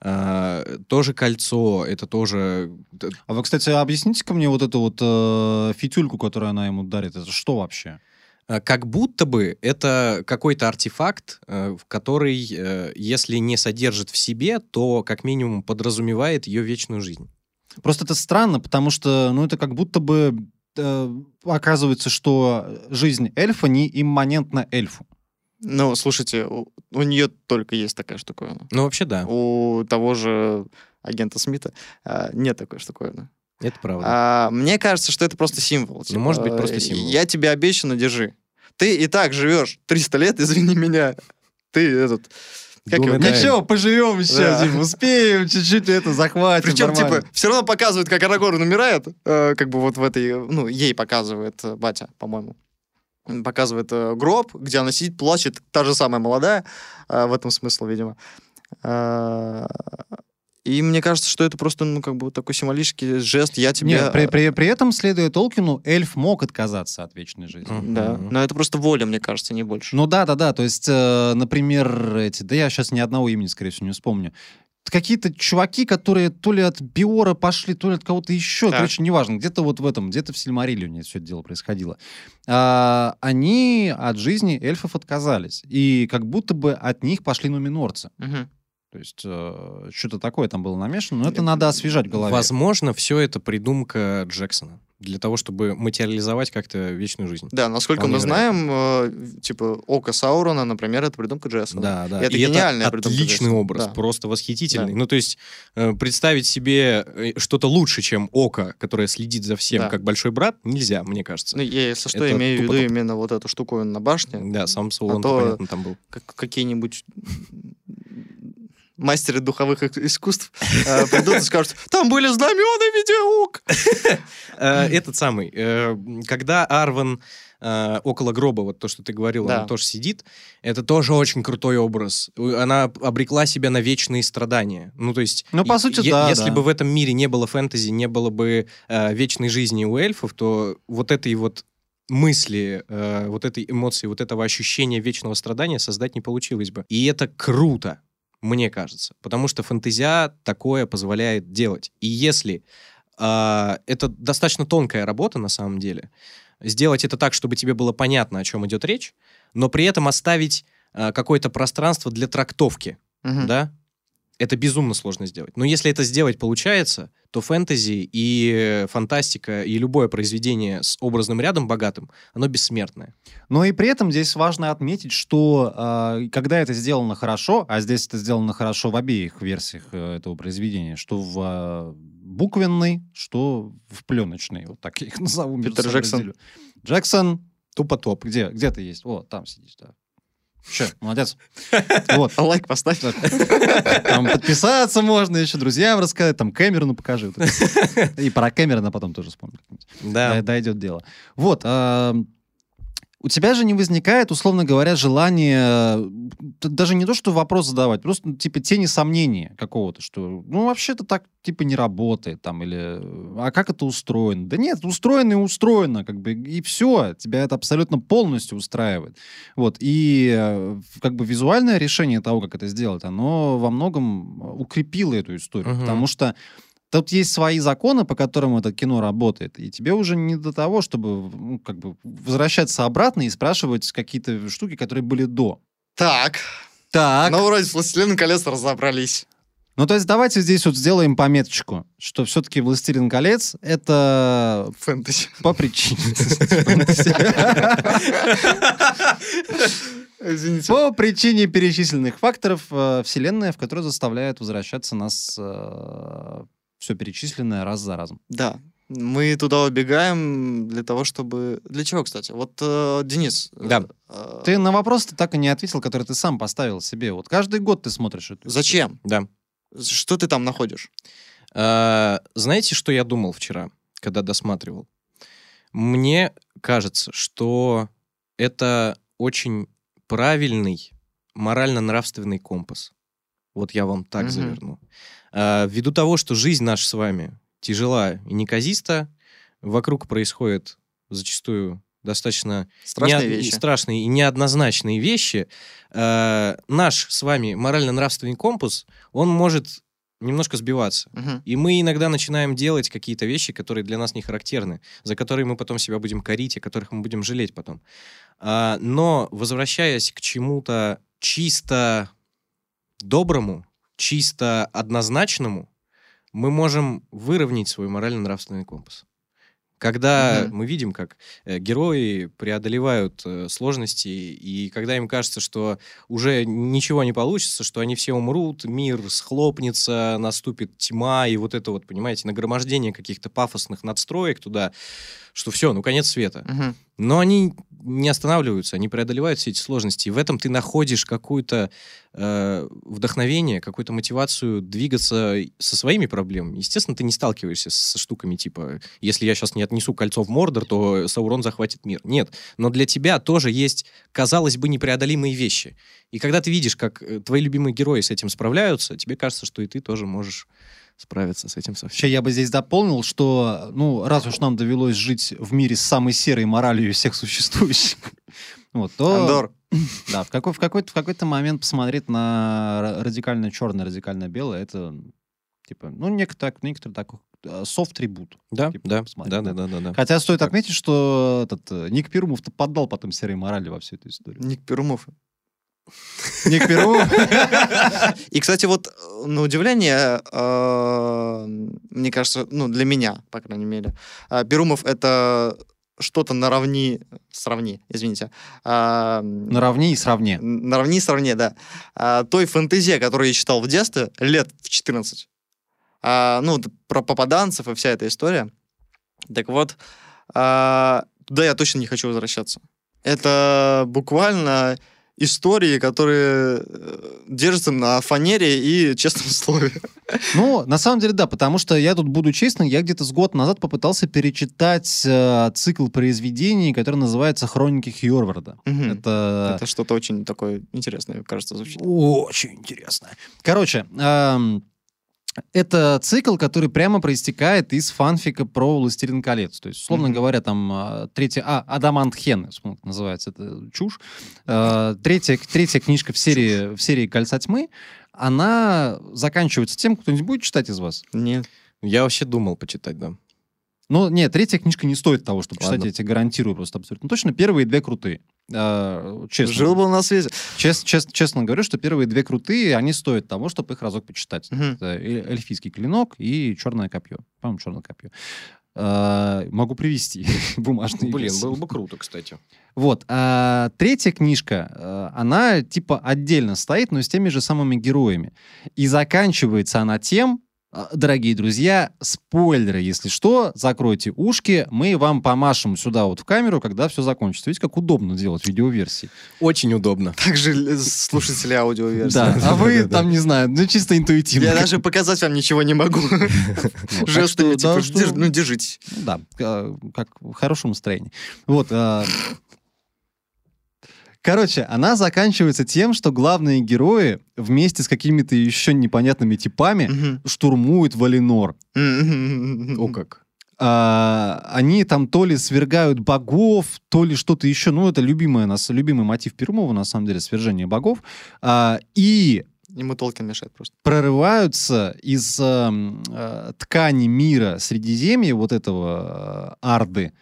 А, тоже кольцо, это тоже... т- А вы, кстати, объясните-ка мне вот эту вот э, фитюльку, которую она ему дарит. Это что вообще? А, Как будто бы это какой-то артефакт, э, который, э, если не содержит в себе, то как минимум подразумевает ее вечную жизнь. Просто это странно, потому что, ну, это как будто бы э, оказывается, что жизнь эльфа не имманентна эльфу. Ну, слушайте, у, нее только есть такая штуковина. Ну, вообще, да, У того же агента Смита а, нет такой штуковины. Это правда. А, мне кажется, что это просто символ. типа, может быть, просто символ. Я тебе обещаю, держи. Ты и так живешь 300 лет, извини меня. Ты этот... Как его. Ничего, поживем еще, Да. типа, успеем, чуть-чуть это захватим. Причем, нормально. типа, все равно показывают, как Арагорн умирает, э, как бы вот в этой, ну, ей показывает э, батя, по-моему. Показывает э, гроб, где она сидит, плачет, та же самая молодая, э, в этом смысл, видимо. Э, И мне кажется, что это просто, ну, как бы вот такой символический жест, я тебе... Нет, при, при- при этом, следуя Толкину, эльф мог отказаться от вечной жизни. Мгм. Да, но это просто воля, мне кажется, не больше. Ну да, да, да. То есть, э, например, эти, да я сейчас ни одного имени, скорее всего, не вспомню. Какие-то чуваки, которые то ли от Биора пошли, то ли от кого-то еще, Так. короче, неважно, где-то вот в этом, где-то в Сильмариллионе все это дело происходило. А, они от жизни эльфов отказались. И как будто бы от них пошли нуминорцы. Мгм. То есть э, что-то такое там было намешано, но это надо освежать в голове. Возможно, все это придумка Джексона для того, чтобы материализовать как-то вечную жизнь. Да, насколько Вполне мы знаем, э, типа, Око Саурона, например, это придумка Джессона. Да, да. Это И гениальная придумка отличный Джексона. образ, Да. просто восхитительный. Да. Ну, то есть э, представить себе э, что-то лучше, чем око, которое следит за всем, Да. как большой брат, нельзя, мне кажется. Ну, я, если что, Это имею в виду именно вот эту штуковину на башне. Да, сам Саулон, А понятно, там был. как какие-нибудь мастеры духовых ис- искусств э, придут и скажут, там были знамена в виде ок. Э, Этот самый, э, когда Арвен э, около гроба, вот то, что ты говорил, Да. он тоже сидит, это тоже очень крутой образ. Она обрекла себя на вечные страдания. Ну, то есть... Ну, по сути, да, Если да. бы в этом мире не было фэнтези, не было бы э, вечной жизни у эльфов, то вот этой вот мысли, э, вот этой эмоции, вот этого ощущения вечного страдания создать не получилось бы. И это круто, мне кажется, потому что фантазия такое позволяет делать. И если а, это достаточно тонкая работа на самом деле, сделать это так, чтобы тебе было понятно, о чем идет речь, но при этом оставить а, какое-то пространство для трактовки, Мгм. да? Это безумно сложно сделать. Но если это сделать получается, то фэнтези и э, фантастика и любое произведение с образным рядом богатым, оно бессмертное. Но и при этом здесь важно отметить, что э, когда это сделано хорошо, а здесь это сделано хорошо в обеих версиях э, этого произведения, что в э, буквенной, что в пленочной, вот так я их назову. Питер Джексон. разделю. Джексон, Тупо топ. где, где ты есть? Вот, там сидишь, да. Че, молодец. Вот. Лайк поставь. Там подписаться можно, еще друзьям рассказать, там Кэмерону покажи. И про Кэмерона потом тоже вспомню. Да. Дойдет дело. Вот. У тебя же не возникает, условно говоря, желание даже не то, что вопрос задавать, просто ну, типа тени сомнения какого-то, что ну вообще-то так типа не работает там или а как это устроено? Да нет, устроено и устроено, как бы и все, тебя это абсолютно полностью устраивает. Вот и э, как бы визуальное решение того, как это сделать, оно во многом укрепило эту историю, Мгм. потому что Тут есть свои законы, по которым это кино работает, и тебе уже не до того, чтобы ну, как бы возвращаться обратно и спрашивать какие-то штуки, которые были до. Так, Так. ну вроде с «Властелином колец» разобрались. Ну, то есть давайте здесь вот сделаем пометочку, что все-таки «Властелин колец» — это Фэнтези. по причине. Извините. По причине перечисленных факторов э, вселенная, в которой заставляет возвращаться нас все перечисленное раз за разом. Да, мы туда убегаем для того, чтобы... Для чего, кстати? Вот, э, Денис. э, Да. э, Ты на вопрос ты так и не ответил, который ты сам поставил себе. Вот каждый год ты смотришь эту. Зачем? Да. Что ты там находишь? А, Знаете, что я думал вчера, когда досматривал? Мне кажется, что это очень правильный морально-нравственный компас. Вот я вам так Мгм. заверну. А, Ввиду того, что жизнь наша с вами тяжела и неказиста, вокруг происходят зачастую достаточно Страшные неод- вещи. страшные и неоднозначные вещи, э, наш с вами морально-нравственный компас, он может немножко сбиваться. Мгм. И мы иногда начинаем делать какие-то вещи, которые для нас не характерны, за которые мы потом себя будем корить, о которых мы будем жалеть потом. А, но возвращаясь к чему-то чисто доброму, чисто однозначному, мы можем выровнять свой морально-нравственный компас. Когда Мгм. мы видим, как э, герои преодолевают э, сложности, и когда им кажется, что уже ничего не получится, что они все умрут, мир схлопнется, наступит тьма, и вот это вот, понимаете, нагромождение каких-то пафосных надстроек туда, что все, ну конец света. Мгм. Но они не останавливаются, они преодолевают все эти сложности. И в этом ты находишь какое-то э, вдохновение, какую-то мотивацию двигаться со своими проблемами. Естественно, ты не сталкиваешься со штуками типа, если я сейчас не отнесу кольцо в Мордор, то Саурон захватит мир. Нет. Но для тебя тоже есть, казалось бы, непреодолимые вещи. И когда ты видишь, как э, твои любимые герои с этим справляются, тебе кажется, что и ты тоже можешь справиться с этим совсем. Вообще, я бы здесь дополнил, что, ну, раз уж нам довелось жить в мире с самой серой моралью из всех существующих, вот, то... Андор. Да, в, какой, в, какой-то, в какой-то момент посмотреть на ра- радикально черное, радикально белое, это, типа, ну, некоторый, некоторый такой софт-трибут. Да, Типа, да, посмотри, да, да. да, да, да, да. Хотя стоит Так. отметить, что этот э, Ник Перумов-то поддал потом серой морали во всю эту историю. Ник Перумов. Ник Перумов? И, кстати, вот э, на удивление, э, мне кажется, ну, для меня, по крайней мере, э, Перумов — это что-то наравни... Сравни, извините. а, Наравне и сравне. Наравни, сравни, да. А, той фэнтезии, которую я читал в детстве, лет в 14. А, ну, про попаданцев и вся эта история. Так вот, а, туда я точно не хочу возвращаться. Это буквально истории, которые э, держатся на фанере и честном слове. Ну, на самом деле, да, потому что я тут буду честным, я где-то с год назад попытался перечитать э, цикл произведений, который называется «Хроники Хьорварда». Мгм. Это... Это что-то очень такое интересное, кажется, звучит. Очень интересно. Короче, эм, это цикл, который прямо проистекает из фанфика про «Властелин колец». То есть, условно Мгм. говоря, там э, третья... А, «Адамант Хен», называется, это чушь. Э, третья, третья книжка в серии, в серии «Кольца тьмы», она заканчивается тем, кто-нибудь будет читать из вас? Нет. Я вообще думал почитать, да. Ну, нет, третья книжка не стоит того, чтобы читать, Ладно. я тебе гарантирую просто абсолютно точно. Первые две крутые. Э, честно. Жил был на свете. Чест- чест- честно говорю, что первые две крутые, они стоят того, чтобы их разок почитать. Мгм. Это эльфийский клинок и черное копье. По-моему, черное копье. Э, Могу привести бумажные Блин, версии. было бы круто, кстати. Вот. а третья книжка, э, она типа отдельно стоит, но с теми же самыми героями. И заканчивается она тем, дорогие друзья, спойлеры, если что, закройте ушки, мы вам помашем сюда вот в камеру, когда все закончится. Видите, как удобно делать видеоверсии. Очень удобно. Также слушатели аудиоверсии. Да, а вы там, не знаю, ну чисто интуитивно. Я даже показать вам ничего не могу. Так Жестами, типа, ну, держитесь. Ну Да, э, как в хорошем настроении. Вот. Э, Короче, она заканчивается тем, что главные герои вместе с какими-то еще непонятными типами Мгм. штурмуют Валинор. О как. А, они там то ли свергают богов, то ли что-то еще. Ну, это любимый, нас, любимый мотив Перумова, на самом деле, свержение богов. А, и Ему Толкин мешает просто. прорываются из эм, э, ткани мира Средиземья, вот этого э, Арды,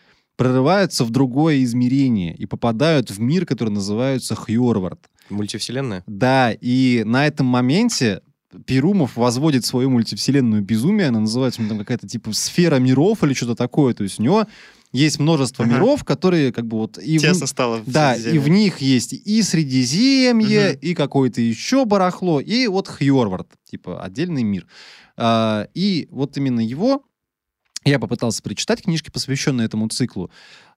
прорываются в другое измерение и попадают в мир, который называется Хьорвард. Мультивселенная? Да, и на этом моменте Перумов возводит свою мультивселенную безумие, она называется у него там какая-то типа сфера миров или что-то такое, то есть у него есть множество Ага. миров, которые как бы вот... И в- Тесно стало. в да, и в них есть и Средиземье, Мгм. и какое-то еще барахло, и вот Хьорвард, типа отдельный мир. А, и вот именно его я попытался прочитать книжки, посвященные этому циклу.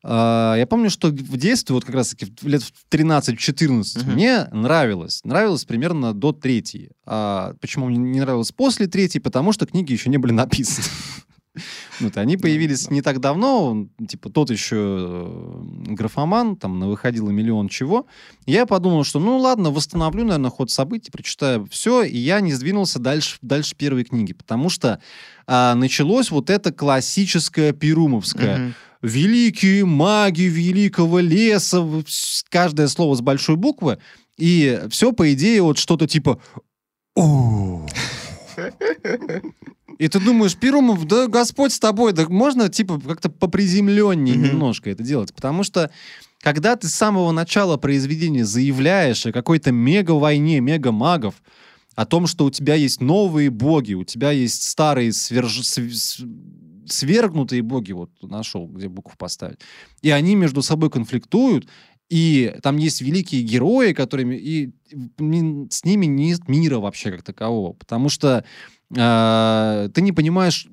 А, я помню, что в детстве, вот как раз-таки лет в 13-14, Мгм. мне нравилось. Нравилось примерно до третьей. А почему мне не нравилось после третьей? Потому что книги еще не были написаны. Вот, они появились не так давно, типа тот еще э, графоман, там выходило миллион чего. Я подумал, что ну ладно, восстановлю, наверное, ход событий, прочитаю все, и я не сдвинулся дальше, дальше первой книги, потому что а, началось вот это классическое перумовское. Мгм. Великие маги великого леса, каждое слово с большой буквы, и все, по идее, вот что-то типа. И ты думаешь, Перумов, да Господь с тобой, да можно типа как-то поприземленнее Мгм. немножко это делать, потому что когда ты с самого начала произведения заявляешь о какой-то мега-войне, мега-магов, о том, что у тебя есть новые боги, у тебя есть старые сверж- свергнутые боги, вот нашел, где букву поставить, и они между собой конфликтуют, и там есть великие герои, которыми и с ними нет мира вообще как такового, потому что э, ты не понимаешь,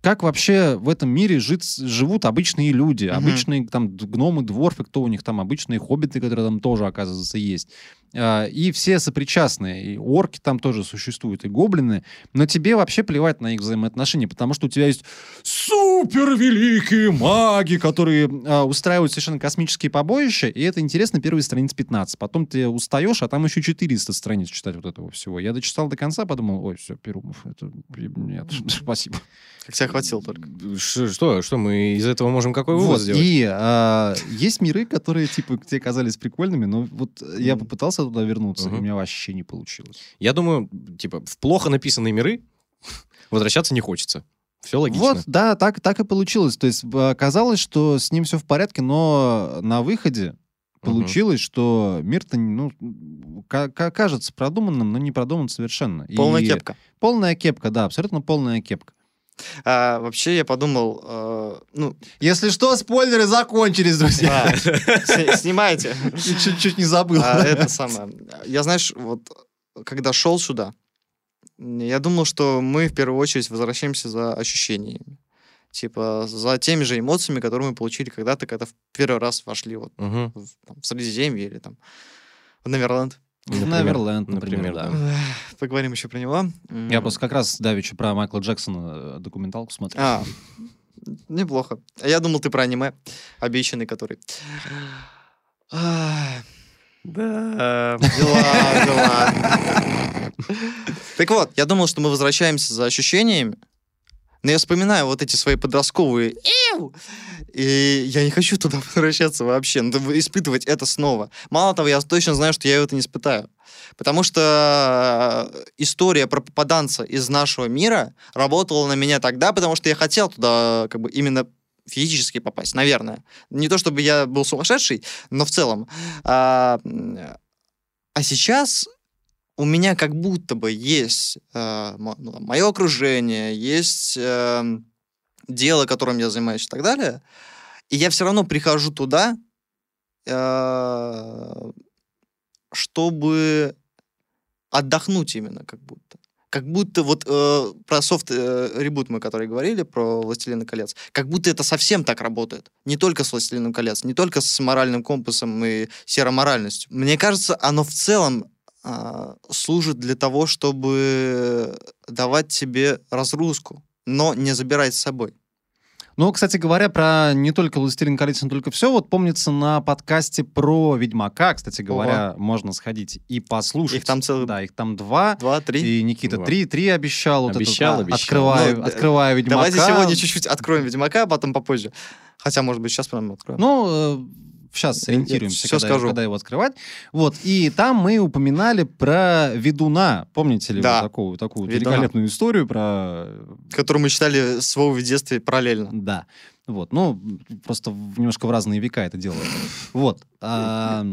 как вообще в этом мире жит- живут обычные люди, Мгм. обычные там гномы, дворфы, кто у них там, обычные хоббиты, которые там тоже, оказывается, есть. А, И все сопричастные, и орки там тоже существуют, и гоблины, но тебе вообще плевать на их взаимоотношения, потому что у тебя есть супер великие маги, которые а, устраивают совершенно космические побоища, и это интересно первые страниц 15. Потом ты устаешь, а там еще 400 страниц читать вот этого всего. Я дочитал до конца, подумал, ой, все, Перумов, это... Нет, спасибо. Как тебя хватило только. Ш- Что, что мы из этого можем какой вывод Вот, сделать? И а, есть миры, которые, типа, тебе казались прикольными, но вот я Мгм. Попытался туда вернуться, и Мгм. у меня вообще не получилось. Я думаю, типа, в плохо написанные миры возвращаться не хочется. Все логично. Вот, да, так, так и получилось. То есть а, оказалось, что с ним все в порядке, но на выходе получилось, что мир-то, ну, ка- ка- кажется продуманным, но не продуман совершенно. Полная И кепка. Полная кепка, да, абсолютно полная кепка. А, вообще я подумал, э, ну, Если что, спойлеры закончились, друзья. да, снимайте. Чуть-чуть не забыл. А, это самое. Я, знаешь, вот когда шел сюда, я думал, что мы в первую очередь возвращаемся за ощущениями. Типа за теми же эмоциями, которые мы получили когда-то, когда в первый раз вошли вот в, там, в Средиземье или там в Неверленд. Например. Неверленд, например, Например, да. Поговорим еще про него. Я просто как раз давеча про Майкла Джексона э, документалку смотрел. А, неплохо. А Я думал, ты про аниме, обещанный который. Да. Дела, дела. Так вот, я думал, что мы возвращаемся за ощущениями, но я вспоминаю вот эти свои подростковые! И я не хочу туда возвращаться вообще, надо испытывать это снова. Мало того, я точно знаю, что я это не испытаю. Потому что э, история про попаданца из нашего мира работала на меня тогда, потому что я хотел туда как бы именно физически попасть, наверное. Не то чтобы я был сумасшедший, но в целом. А, а сейчас у меня как будто бы есть мое окружение, есть э, дело, которым я занимаюсь и так далее, и я все равно прихожу туда, э, чтобы отдохнуть именно как будто. Как будто вот э, про софт э, ребут мы, который говорили, про «Властелина колец», как будто это совсем так работает. Не только с «Властелином колец», не только с моральным компасом и сероморальностью. Мне кажется, оно в целом а, служит для того, чтобы давать тебе разгрузку, но не забирать с собой. Ну, кстати говоря, про не только «Властелин колец», не только все, вот помнится на подкасте про Ведьмака, кстати говоря, можно сходить и послушать. Их там целых Да, их там два. два, три. И Никита Два. три, три обещал. Вот Обещал, это, обещал. Открываю, Ну, д- открываю Ведьмака. Давайте сегодня чуть-чуть откроем Ведьмака, а потом попозже. Хотя, может быть, сейчас прям откроем. Ну, сейчас сориентируемся, когда, скажу. когда его открывать. Вот, и там мы упоминали про ведуна. Помните ли Да. вы такую, такую Ведуна. великолепную историю про... Который мы читали с Вовой в детстве параллельно. Да. Вот, ну, просто немножко в разные века это делают. Вот. а,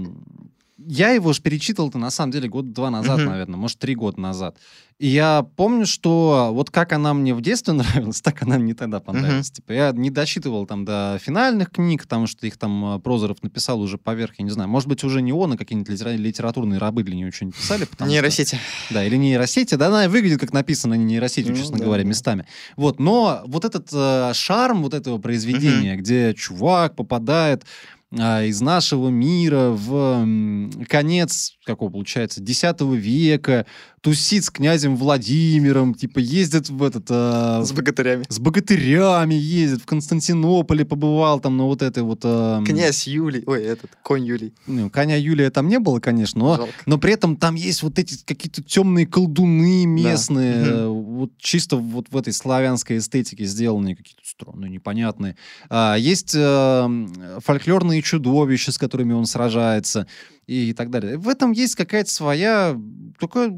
Я его же перечитывал-то, на самом деле, год два назад, Мгм. наверное, может, три года назад. И я помню, что вот как она мне в детстве нравилась, так она мне тогда понравилась. Типа я не дочитывал там до финальных книг, потому что их там э, Прозоров написал уже поверх, я не знаю. Может быть, уже не он, а какие-нибудь литера- литературные рабы для нее что-нибудь писали. потому что- Нейросети. да, или нейросети. Да, она выглядит как написано не нейросетью, Ну, честно да, говоря, да. местами. Вот, но вот этот э, шарм вот этого произведения, где чувак попадает из нашего мира в конец, какого получается, X века, тусит с князем Владимиром, типа ездит в этот... э, С богатырями. с богатырями ездит, в Константинополе побывал там на вот этой вот... эм, Князь Юлий. Ой, этот, конь Юлий. ну, коня Юлия там не было, конечно, но Жалко. но при этом там есть вот эти какие-то темные колдуны местные, э, вот чисто вот в этой славянской эстетике сделанные какие-то странные, непонятные. А, есть э, фольклорные чудовища, с которыми он сражается и так далее. В этом есть какая-то своя такая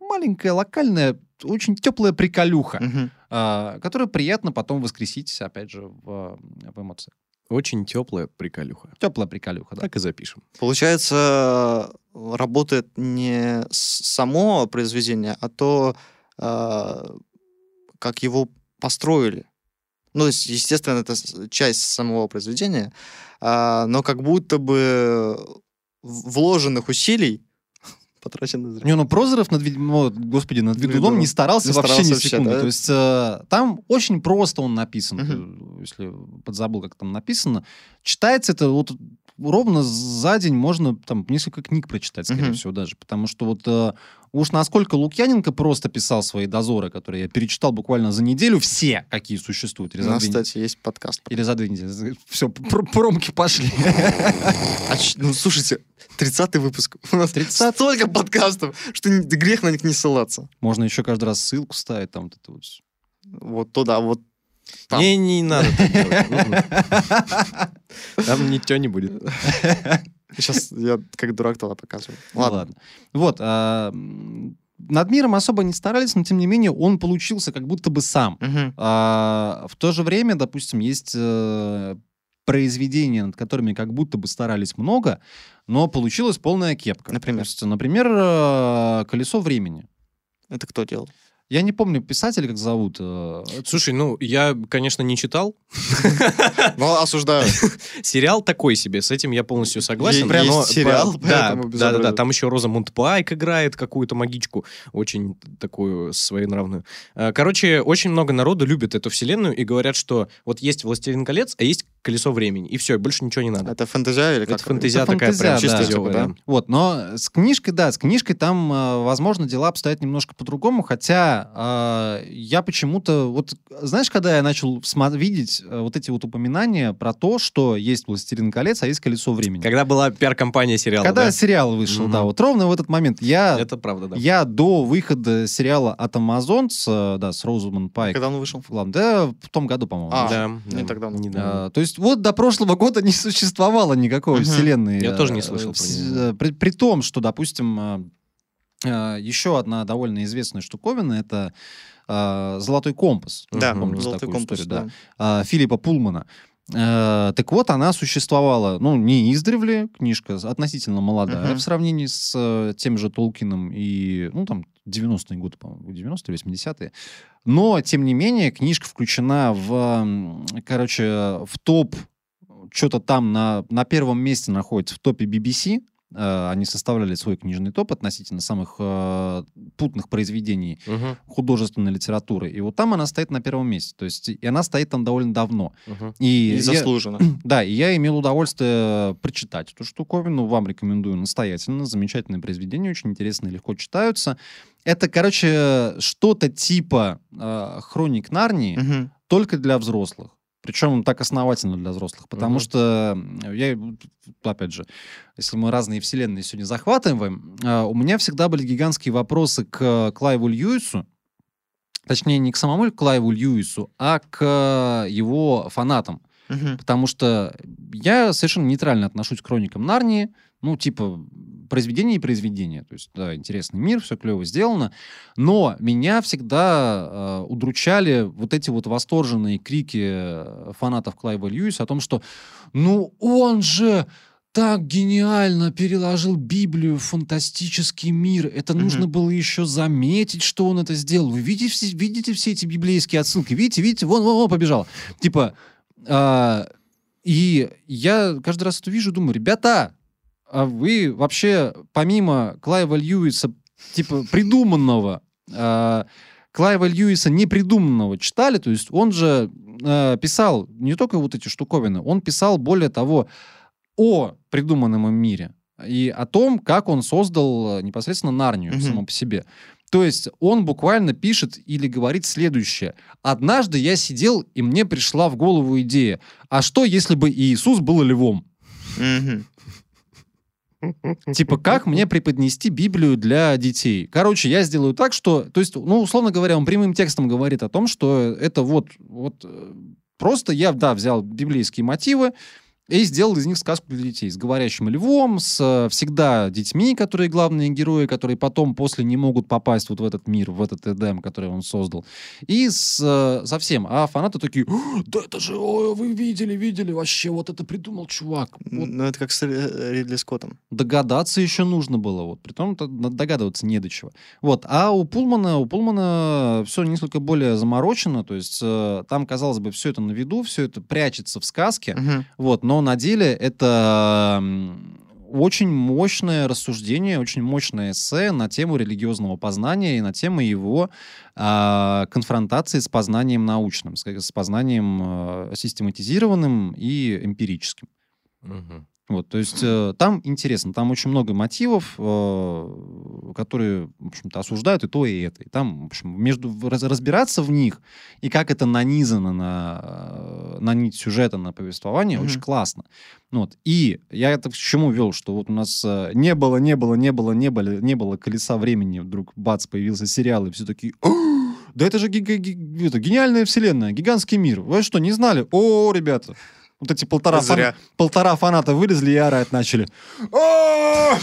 маленькая, локальная, очень теплая приколюха, Мгм. а, которую приятно потом воскресить, опять же, в, в эмоциях. Очень теплая приколюха. Теплая приколюха, да. Так и запишем. Получается, работает не само произведение, а то, э, как его построили. Ну, естественно, это часть самого произведения, а, но как будто бы вложенных усилий потрачено зря. Не, ну Прозоров над, ну, господи, над Ведуном не старался Не вообще старался ни вообще, секунды. да? То есть э, там очень просто он написан, э, если подзабыл, как там написано. Читается это вот ровно за день можно там несколько книг прочитать, скорее Мгм. всего, даже. Потому что вот э, уж насколько Лукьяненко просто писал свои дозоры, которые я перечитал буквально за неделю, все, какие существуют. Или У нас, кстати, есть подкаст. или за две недели. Все, промки пошли. А ну, слушайте, 30-й выпуск. У нас 30-й. столько подкастов, что грех на них не ссылаться. Можно еще каждый раз ссылку ставить, там вот вот туда, вот Там. Не, не надо так делать. Там ничего не будет. Сейчас я как дурак тогда показываю. Ладно. ладно. Вот. а, над миром особо не старались, но тем не менее он получился как будто бы сам. Мгм. А, в то же время, допустим, есть э, произведения, над которыми как будто бы старались много, но получилась полная кепка. Например? То есть, например, э, «Колесо времени». Это кто делал? Я не помню писателя, как зовут. э, Слушай, ну, я, конечно, не читал. Ну, осуждаю. Сериал такой себе, с этим я полностью согласен. Но сериал, да, да, да, там еще Роза Мунтпайк играет какую-то магичку, очень такую своенравную. Э, Короче, очень много народу любит эту вселенную и говорят, что вот есть «Властелин колец», а есть «Колесо времени», и все, больше ничего не надо. Это фэнтезия или Это как? фэнтезия Это такая фэнтезия, прям да. чистозёвая, Типа, да. Вот, но с книжкой, да, с книжкой там, э, возможно, дела обстоят немножко по-другому, хотя э, я почему-то, вот, знаешь, когда я начал видеть э, вот эти вот упоминания про то, что есть «Властелин колец», а есть «Колесо времени». Когда была пиар-компания сериала, Когда да? сериал вышел, Мгм. да, вот ровно в этот момент я, Это правда, да. я до выхода сериала от Amazon с, э, да, с Розуман Пайк, Когда он вышел? главным, да, в том году, по-моему. А, да, не да, так давно. недавно. А, то есть вот до прошлого года не существовало никакой Мгм. вселенной. Я тоже не э, слышал про неё. э, При, при том, что, допустим, э, э, еще одна довольно известная штуковина — это э, «Золотой компас». Да, Помнишь золотой компас, историю, да. а, Филиппа Пулмана. Э, так вот, она существовала, ну, не издревле, книжка относительно молодая Мгм. в сравнении с э, тем же Толкином и, ну, там, 90-е годы, по-моему, 90-е, 80-е. Но, тем не менее, книжка включена в, короче, в топ, что-то там на, на первом месте находится, в топе BBC. Э, Они составляли свой книжный топ относительно самых э, путных произведений Мгм, художественной литературы. И вот там она стоит на первом месте. То есть, и она стоит там довольно давно. мгм. И, И я- заслуженно. да, и я имел удовольствие прочитать эту штуковину. Вам рекомендую настоятельно. Замечательные произведения, очень интересные, легко читаются. Это, короче, что-то типа э, хроник Нарнии, Мгм. только для взрослых. Причем так основательно для взрослых. Потому Мгм. что я, опять же, если мы разные вселенные сегодня захватываем, а, у меня всегда были гигантские вопросы к Клайву Льюису. Точнее, не к самому Клайву Льюису, а к его фанатам. Мгм. Потому что я совершенно нейтрально отношусь к хроникам Нарнии. Ну, типа, произведение и произведение. То есть, да, интересный мир, все клево сделано. Но меня всегда э, удручали вот эти вот восторженные крики э, фанатов Клайва Льюиса о том, что ну он же так гениально переложил Библию в фантастический мир. Это Мгм. нужно было еще заметить, что он это сделал. Вы видите, все- видите все эти библейские отсылки? Видите, видите? Вон, вон, вон побежал. Типа, а, и я каждый раз это вижу, думаю, ребята, вы вообще помимо Клайва Льюиса, типа, придуманного, а, Клайва Льюиса непридуманного читали, то есть он же а, писал не только вот эти штуковины, он писал, более того, о придуманном им мире и о том, как он создал э, непосредственно Нарнию Мгм. само по себе. То есть он буквально пишет или говорит следующее. «Однажды я сидел, и мне пришла в голову идея, а что, если бы Иисус был львом? Мгм. Типа, как мне преподнести Библию для детей? Короче, я сделаю так, что... То есть, ну, условно говоря, он прямым текстом говорит о том, что это вот... вот э, просто я, да, взял библейские мотивы, и сделал из них сказку для детей. С говорящим львом, с э, всегда детьми, которые главные герои, которые потом после не могут попасть вот в этот мир, в этот Эдем, который он создал. И с, э, со всем. А фанаты такие, «О, да это же, ой, вы видели, видели, вообще вот это придумал чувак. Вот Ну, это как с Ри- Ридли Скоттом. догадаться еще нужно было. Вот. Притом то на- догадываться не до чего. Вот. А у Пулмана, у Пулмана все несколько более заморочено. То есть э, там, казалось бы, все это на виду, все это прячется в сказке. Мгм. Вот. Но на деле это очень мощное рассуждение, очень мощное эссе на тему религиозного познания и на тему его а, конфронтации с познанием научным, с, с познанием э, систематизированным и эмпирическим. Мгм. Вот, то есть э, там интересно, там очень много мотивов, э, которые, в общем-то, осуждают и то, и это. И там, в общем, между раз- разбираться в них и как это нанизано на, э, на нить сюжета, на повествование, Мгм. очень классно. Ну Вот. И я это к чему вел, что вот у нас э, не было, не было, не было, не было, не было колеса времени, вдруг бац, появился сериал, и все такие... «О, Да это же гига- ги- это гениальная вселенная, гигантский мир. Вы что, не знали? О, ребята, вот эти полтора, Зря. полтора фаната вылезли и орать начали. «О,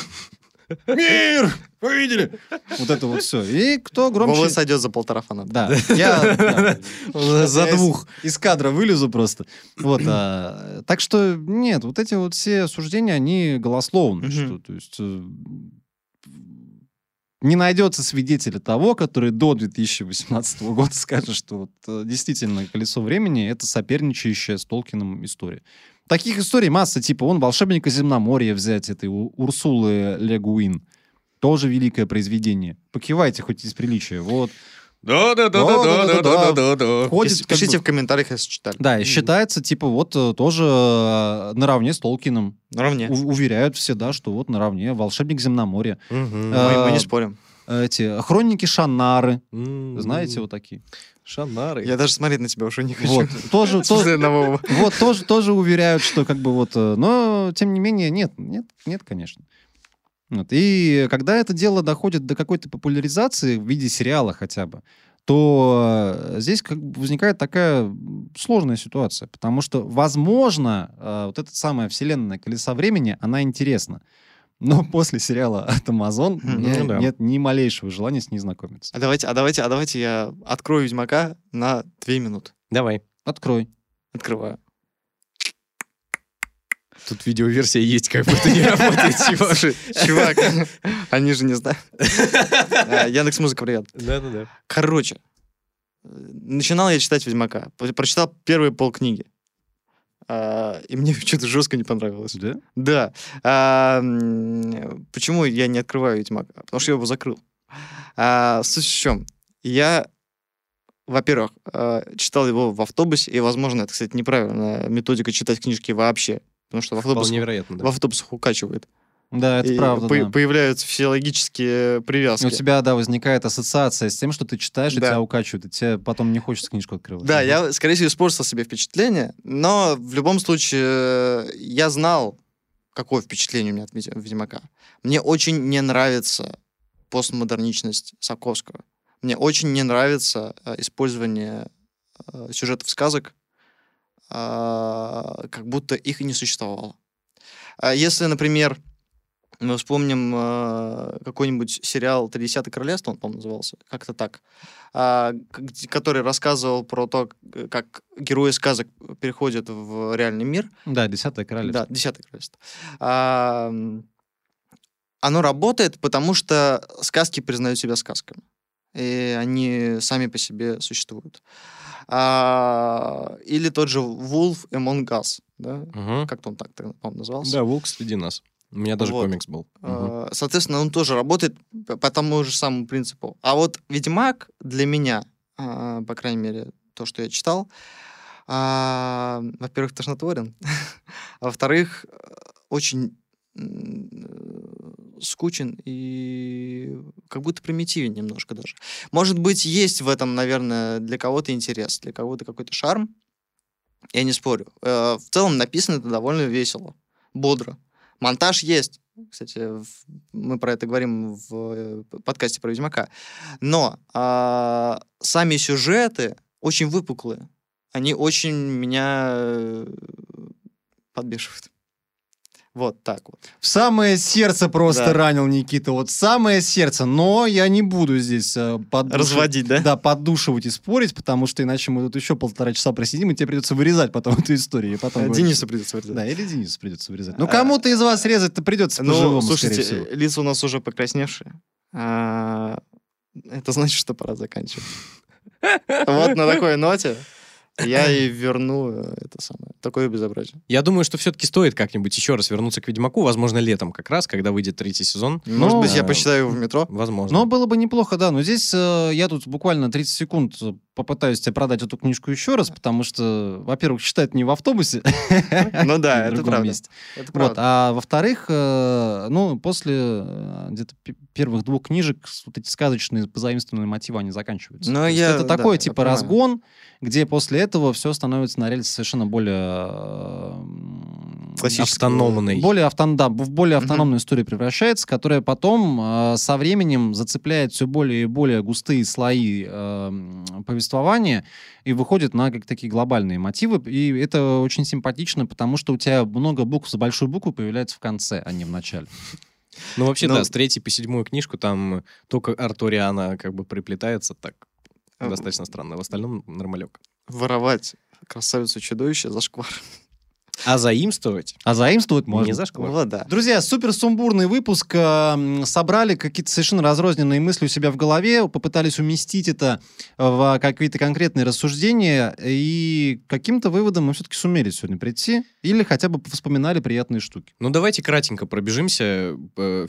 Мир! Вы видели? Вот это вот все. И кто Вова громче... сойдет за полтора фаната. Да, я За двух. Из кадра вылезу просто. Вот, а, так что нет, вот эти вот все суждения, они голословны. То есть э, не найдется свидетеля того, который до 2018 года скажет, что вот, э, действительно «Колесо времени» — это соперничающая с Толкином история. Таких историй масса, типа он «Волшебника земноморья» взять, этой Урсулы Легуин. Тоже великое произведение. Покивайте хоть из приличия. Вот. Да-да-да-да-да-да-да-да. Ходит, Пис- как Пишите бы- в комментариях, если читали. Да, и считается, типа, вот э, тоже э, наравне с Толкином. Наравне. У- уверяют все, да, что вот наравне волшебник земноморья. Мгм. Мы, мы не э, спорим. Эти хроники Шаннары, М. знаете, вот такие. Шанары. Я даже смотреть на тебя уже не хочу. Вот, тоже, тоже, вот, тоже, тоже уверяют, что как бы вот, э, но тем не менее нет, нет, нет, конечно. Вот. И когда это дело доходит до какой-то популяризации в виде сериала хотя бы, то э, здесь как бы возникает такая сложная ситуация, потому что, возможно, э, вот эта самая вселенная колеса времени, она интересна. Но после сериала от Amazon Ну да. нет ни малейшего желания с ней знакомиться. А давайте, а давайте, а давайте я открою Ведьмака на две минуты. Давай. Открой. Открываю. Тут видеоверсия есть, как будто не работает, чувак. Чувак, они же не знают. Яндекс Музыка, привет. Да-да-да. Короче, начинал я читать Ведьмака. Прочитал первые полкниги. А, И мне что-то жестко не понравилось. Да? Да. А, Почему я не открываю Ведьмака? Потому что я его закрыл. А, Суть в чем? Я, во-первых, читал его в автобусе, и, возможно, это, кстати, неправильная методика читать книжки вообще. Потому что в автобусах, Вполне вероятно, в да. автобусах укачивает. Да, это и правда, по- да. появляются физиологические привязки. У тебя, да, возникает ассоциация с тем, что ты читаешь, и Да. тебя укачивают, и тебе потом не хочется книжку открывать. Да, Мгм. я, скорее всего, испортил себе впечатление, но в любом случае э, я знал, какое впечатление у меня от Ведь- Ведьмака. Мне очень не нравится постмодерничность Сапковского. Мне очень не нравится э, использование э, сюжетов сказок, как будто их и не существовало. А Если, например, мы вспомним э, какой-нибудь сериал «Тридесятое королевство», он, по-моему, назывался, как-то так, а, который рассказывал про то, как герои сказок переходят в реальный мир. Да, «Десятое королевство». Да, «Десятое королевство». А, оно работает, потому что сказки признают себя сказками. И они сами по себе существуют. А, или тот же Wolf Among Us, да? Мгм. Как-то он так, по-моему, назывался. Да, волк среди нас. У меня даже Вот. комикс был. Э, Соответственно, он тоже работает по тому же самому принципу. А вот Ведьмак для меня, а, по крайней мере, то, что я читал, а, во-первых, тошнотворен, а во-вторых, э, очень скучен и как будто примитивен немножко даже. Может быть, есть в этом, наверное, для кого-то интерес, для кого-то какой-то шарм. Я не спорю. Э, В целом написано это довольно весело, бодро. Монтаж есть. Кстати, мы про это говорим в э, подкасте про Ведьмака. Но а, сами сюжеты очень выпуклые. Они очень меня э, подбешивают. Вот так вот. В самое сердце просто Да. ранил Никита, вот самое сердце. Но я не буду здесь э, поддушив- Разводить, да? Да, поддушивать и спорить, потому что иначе мы тут еще полтора часа просидим, и тебе придется вырезать потом эту историю. и потом говорить, Денису придется вырезать. Да, или Денису придется вырезать. Ну, А, кому-то из вас резать-то придется Ну, по-живому, слушайте, скорее всего. лица у нас уже покрасневшие. А, Это значит, что пора заканчивать. Вот на такой ноте я и верну э, это самое, такое безобразие. Я думаю, что все-таки стоит как-нибудь еще раз вернуться к Ведьмаку, возможно, летом как раз, когда выйдет третий сезон. Может быть, я э, почитаю его в метро. Возможно. Но было бы неплохо, да. Но здесь э, я тут буквально 30 секунд попытаюсь тебе продать эту книжку еще раз, потому что, во-первых, читать не в автобусе. Ну да, это правда. Вот, а во-вторых, э, ну, после э, где-то пе- первых двух книжек вот эти сказочные позаимствованные мотивы, они заканчиваются. Ну, То есть я- это да, такой, я типа, разгон, где после этого все становится на рельсы совершенно более... Классического. Автономный. более, автон, да, в более автономную историю превращается, которая потом э, со временем зацепляет все более и более густые слои э, повествования и выходит на как такие глобальные мотивы. И это очень симпатично, потому что у тебя много букв за большую букву появляется в конце, а не в начале. Ну, вообще, Ну- да, с третьей по седьмую книжку там только Артуриана как бы приплетается так Э, достаточно странно. В остальном нормалек. Воровать красавицу чудовище за шквар. А заимствовать А заимствовать можно. не за шквар. Вот, да. Друзья, супер сумбурный выпуск. э, Собрали какие-то совершенно разрозненные мысли у себя в голове, попытались уместить это в какие-то конкретные рассуждения, и к каким-то выводам мы все-таки сумели сегодня прийти, или хотя бы вспоминали приятные штуки. Ну, давайте кратенько пробежимся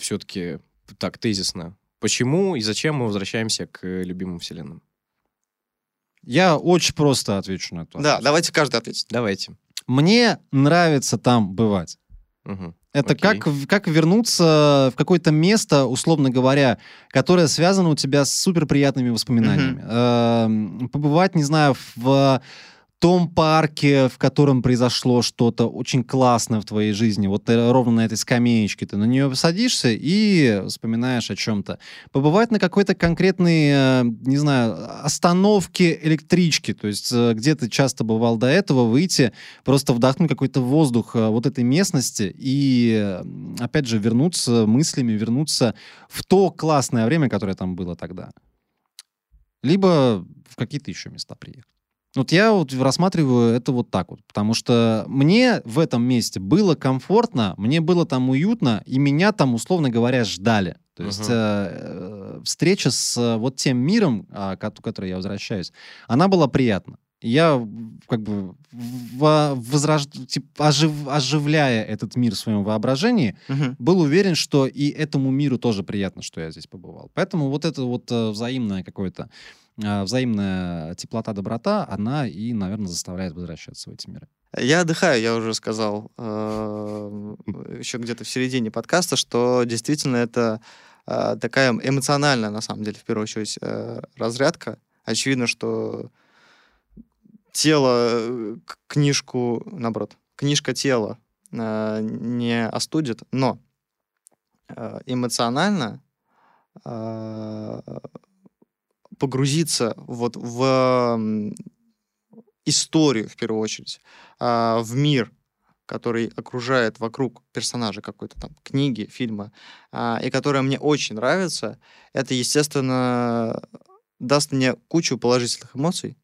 все-таки так, тезисно. Почему и зачем мы возвращаемся к э, любимым вселенным? Я очень просто отвечу на это. Да, давайте каждый ответит. Давайте. Мне нравится там бывать. Мгм. Это Окей. как, как вернуться в какое-то место, условно говоря, которое связано у тебя с супер приятными воспоминаниями. Эм, Побывать, не знаю, в том парке, в котором произошло что-то очень классное в твоей жизни. Вот ты ровно на этой скамеечке, ты на нее садишься и вспоминаешь о чем-то. Побывать на какой-то конкретной, э, не знаю, остановке электрички, то есть э, где ты часто бывал до этого, выйти, просто вдохнуть какой-то воздух э, вот этой местности и, э, опять же, вернуться мыслями, вернуться в то классное время, которое там было тогда. Либо в какие-то еще места приехать. Вот я вот рассматриваю это вот так вот, потому что мне в этом месте было комфортно, мне было там уютно, и меня там, условно говоря, ждали. То есть Мгм. э, встреча с э, вот тем миром, а, ко- в который я возвращаюсь, она была приятна. Я как бы во- возрож... типа, ожив- оживляя этот мир в своем воображении, Мгм. был уверен, что и этому миру тоже приятно, что я здесь побывал. Поэтому вот это вот э, взаимное какое-то, взаимная теплота, доброта, она и, наверное, заставляет возвращаться в эти миры. Я отдыхаю, я уже сказал. Э, еще где-то в середине подкаста, что действительно это э, такая эмоциональная, на самом деле, в первую очередь, э, разрядка. Очевидно, что тело э, книжку, наоборот, книжка тела э, не остудит, но эмоционально погрузиться вот в историю, в первую очередь, а, в мир, который окружает вокруг персонажа какой-то там книги, фильма, а, и которая мне очень нравится, это, естественно, даст мне кучу положительных эмоций,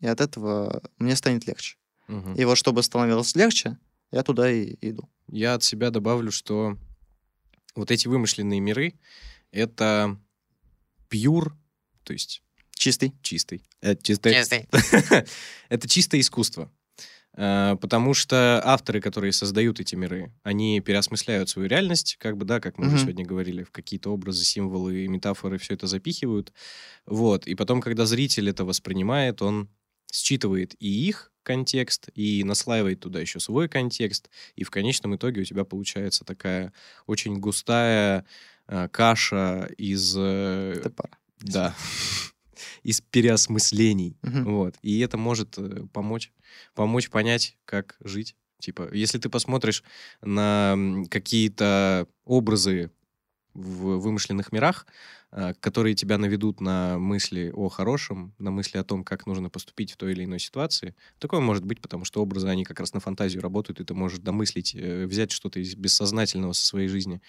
и от этого мне станет легче. Мгм. И вот чтобы становилось легче, я туда и иду. Я от себя добавлю, что вот эти вымышленные миры — это пьюр, то есть Чистый. чистый. Это чистое, это чистое искусство. Э, Потому что авторы, которые создают эти миры, они переосмысляют свою реальность, как бы, да, как мы уже Мгм. сегодня говорили, в какие-то образы, символы, метафоры все это запихивают. Вот. И потом, когда зритель это воспринимает, он считывает и их контекст, и наслаивает туда еще свой контекст, и в конечном итоге у тебя получается такая очень густая э, каша из... э, Это пара. Да. Из переосмыслений. Вот. И это может э, помочь, помочь понять, как жить. Типа, если ты посмотришь на какие-то образы в вымышленных мирах, э, которые тебя наведут на мысли о хорошем, на мысли о том, как нужно поступить в той или иной ситуации. Такое может быть, потому что образы, они как раз на фантазию работают, и ты можешь домыслить, э, взять что-то из бессознательного со своей жизни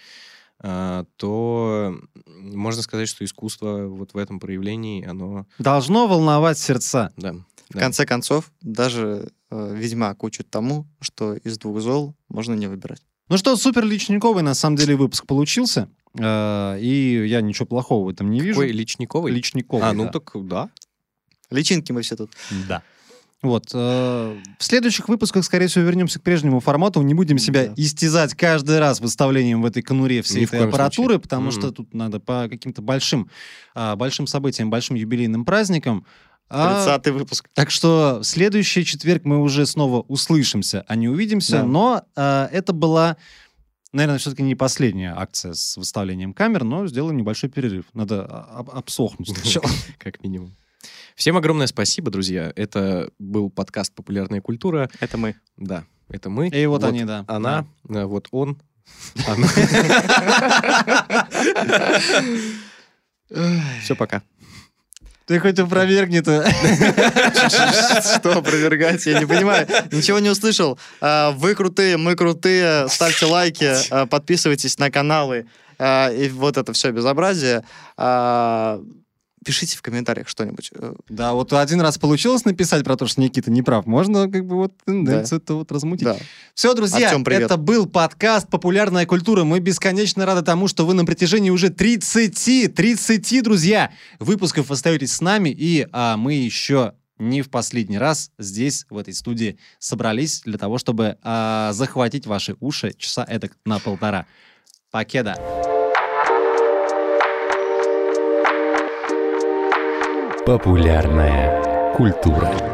то м, можно сказать, что искусство вот в этом проявлении, оно, Должно волновать сердца. да, В да. конце концов, даже э, Ведьмак учит тому, что из двух зол можно не выбирать. Ну что, супер личниковый на самом деле выпуск получился. Э, И я ничего плохого в этом не вижу. Какой Личниковый? Личниковый. а, ну да. так да. Личинки мы все тут. Да. Вот. э, В следующих выпусках, скорее всего, вернемся к прежнему формату. Не будем себя Да. истязать каждый раз выставлением в этой конуре всей Ни этой аппаратуры, случае. потому что Мгм. тут надо по каким-то большим, а, большим событиям, большим юбилейным праздникам. А, 30 выпуск. Так что в следующий четверг мы уже снова услышимся, а не увидимся. Да. Но а, это была, наверное, все-таки не последняя акция с выставлением камер, но сделаем небольшой перерыв. Надо а, об- обсохнуть сначала. Как минимум. Всем огромное спасибо, друзья. Это был подкаст «Популярная культура». Это мы. Да, это мы. И вот они, да. Она, э, вот он. Все, пока. Ты хоть опровергни-то. Что опровергать? Я не понимаю. Ничего не услышал. А, Вы крутые, мы крутые. Ставьте лайки, а, подписывайтесь на каналы. а, И вот это все безобразие. Пишите в комментариях что-нибудь. Э, Да, вот один раз получилось написать про то, что Никита не прав. Можно как бы вот тенденцию это вот размутить. Да. Все, друзья, Артем, привет. это был подкаст «Популярная культура». Мы бесконечно рады тому, что вы на протяжении уже 30, 30, друзья, выпусков остаетесь с нами, и а, мы еще не в последний раз здесь, в этой студии, собрались для того, чтобы а, захватить ваши уши часа эдак на полтора. Покеда. Популярная культура.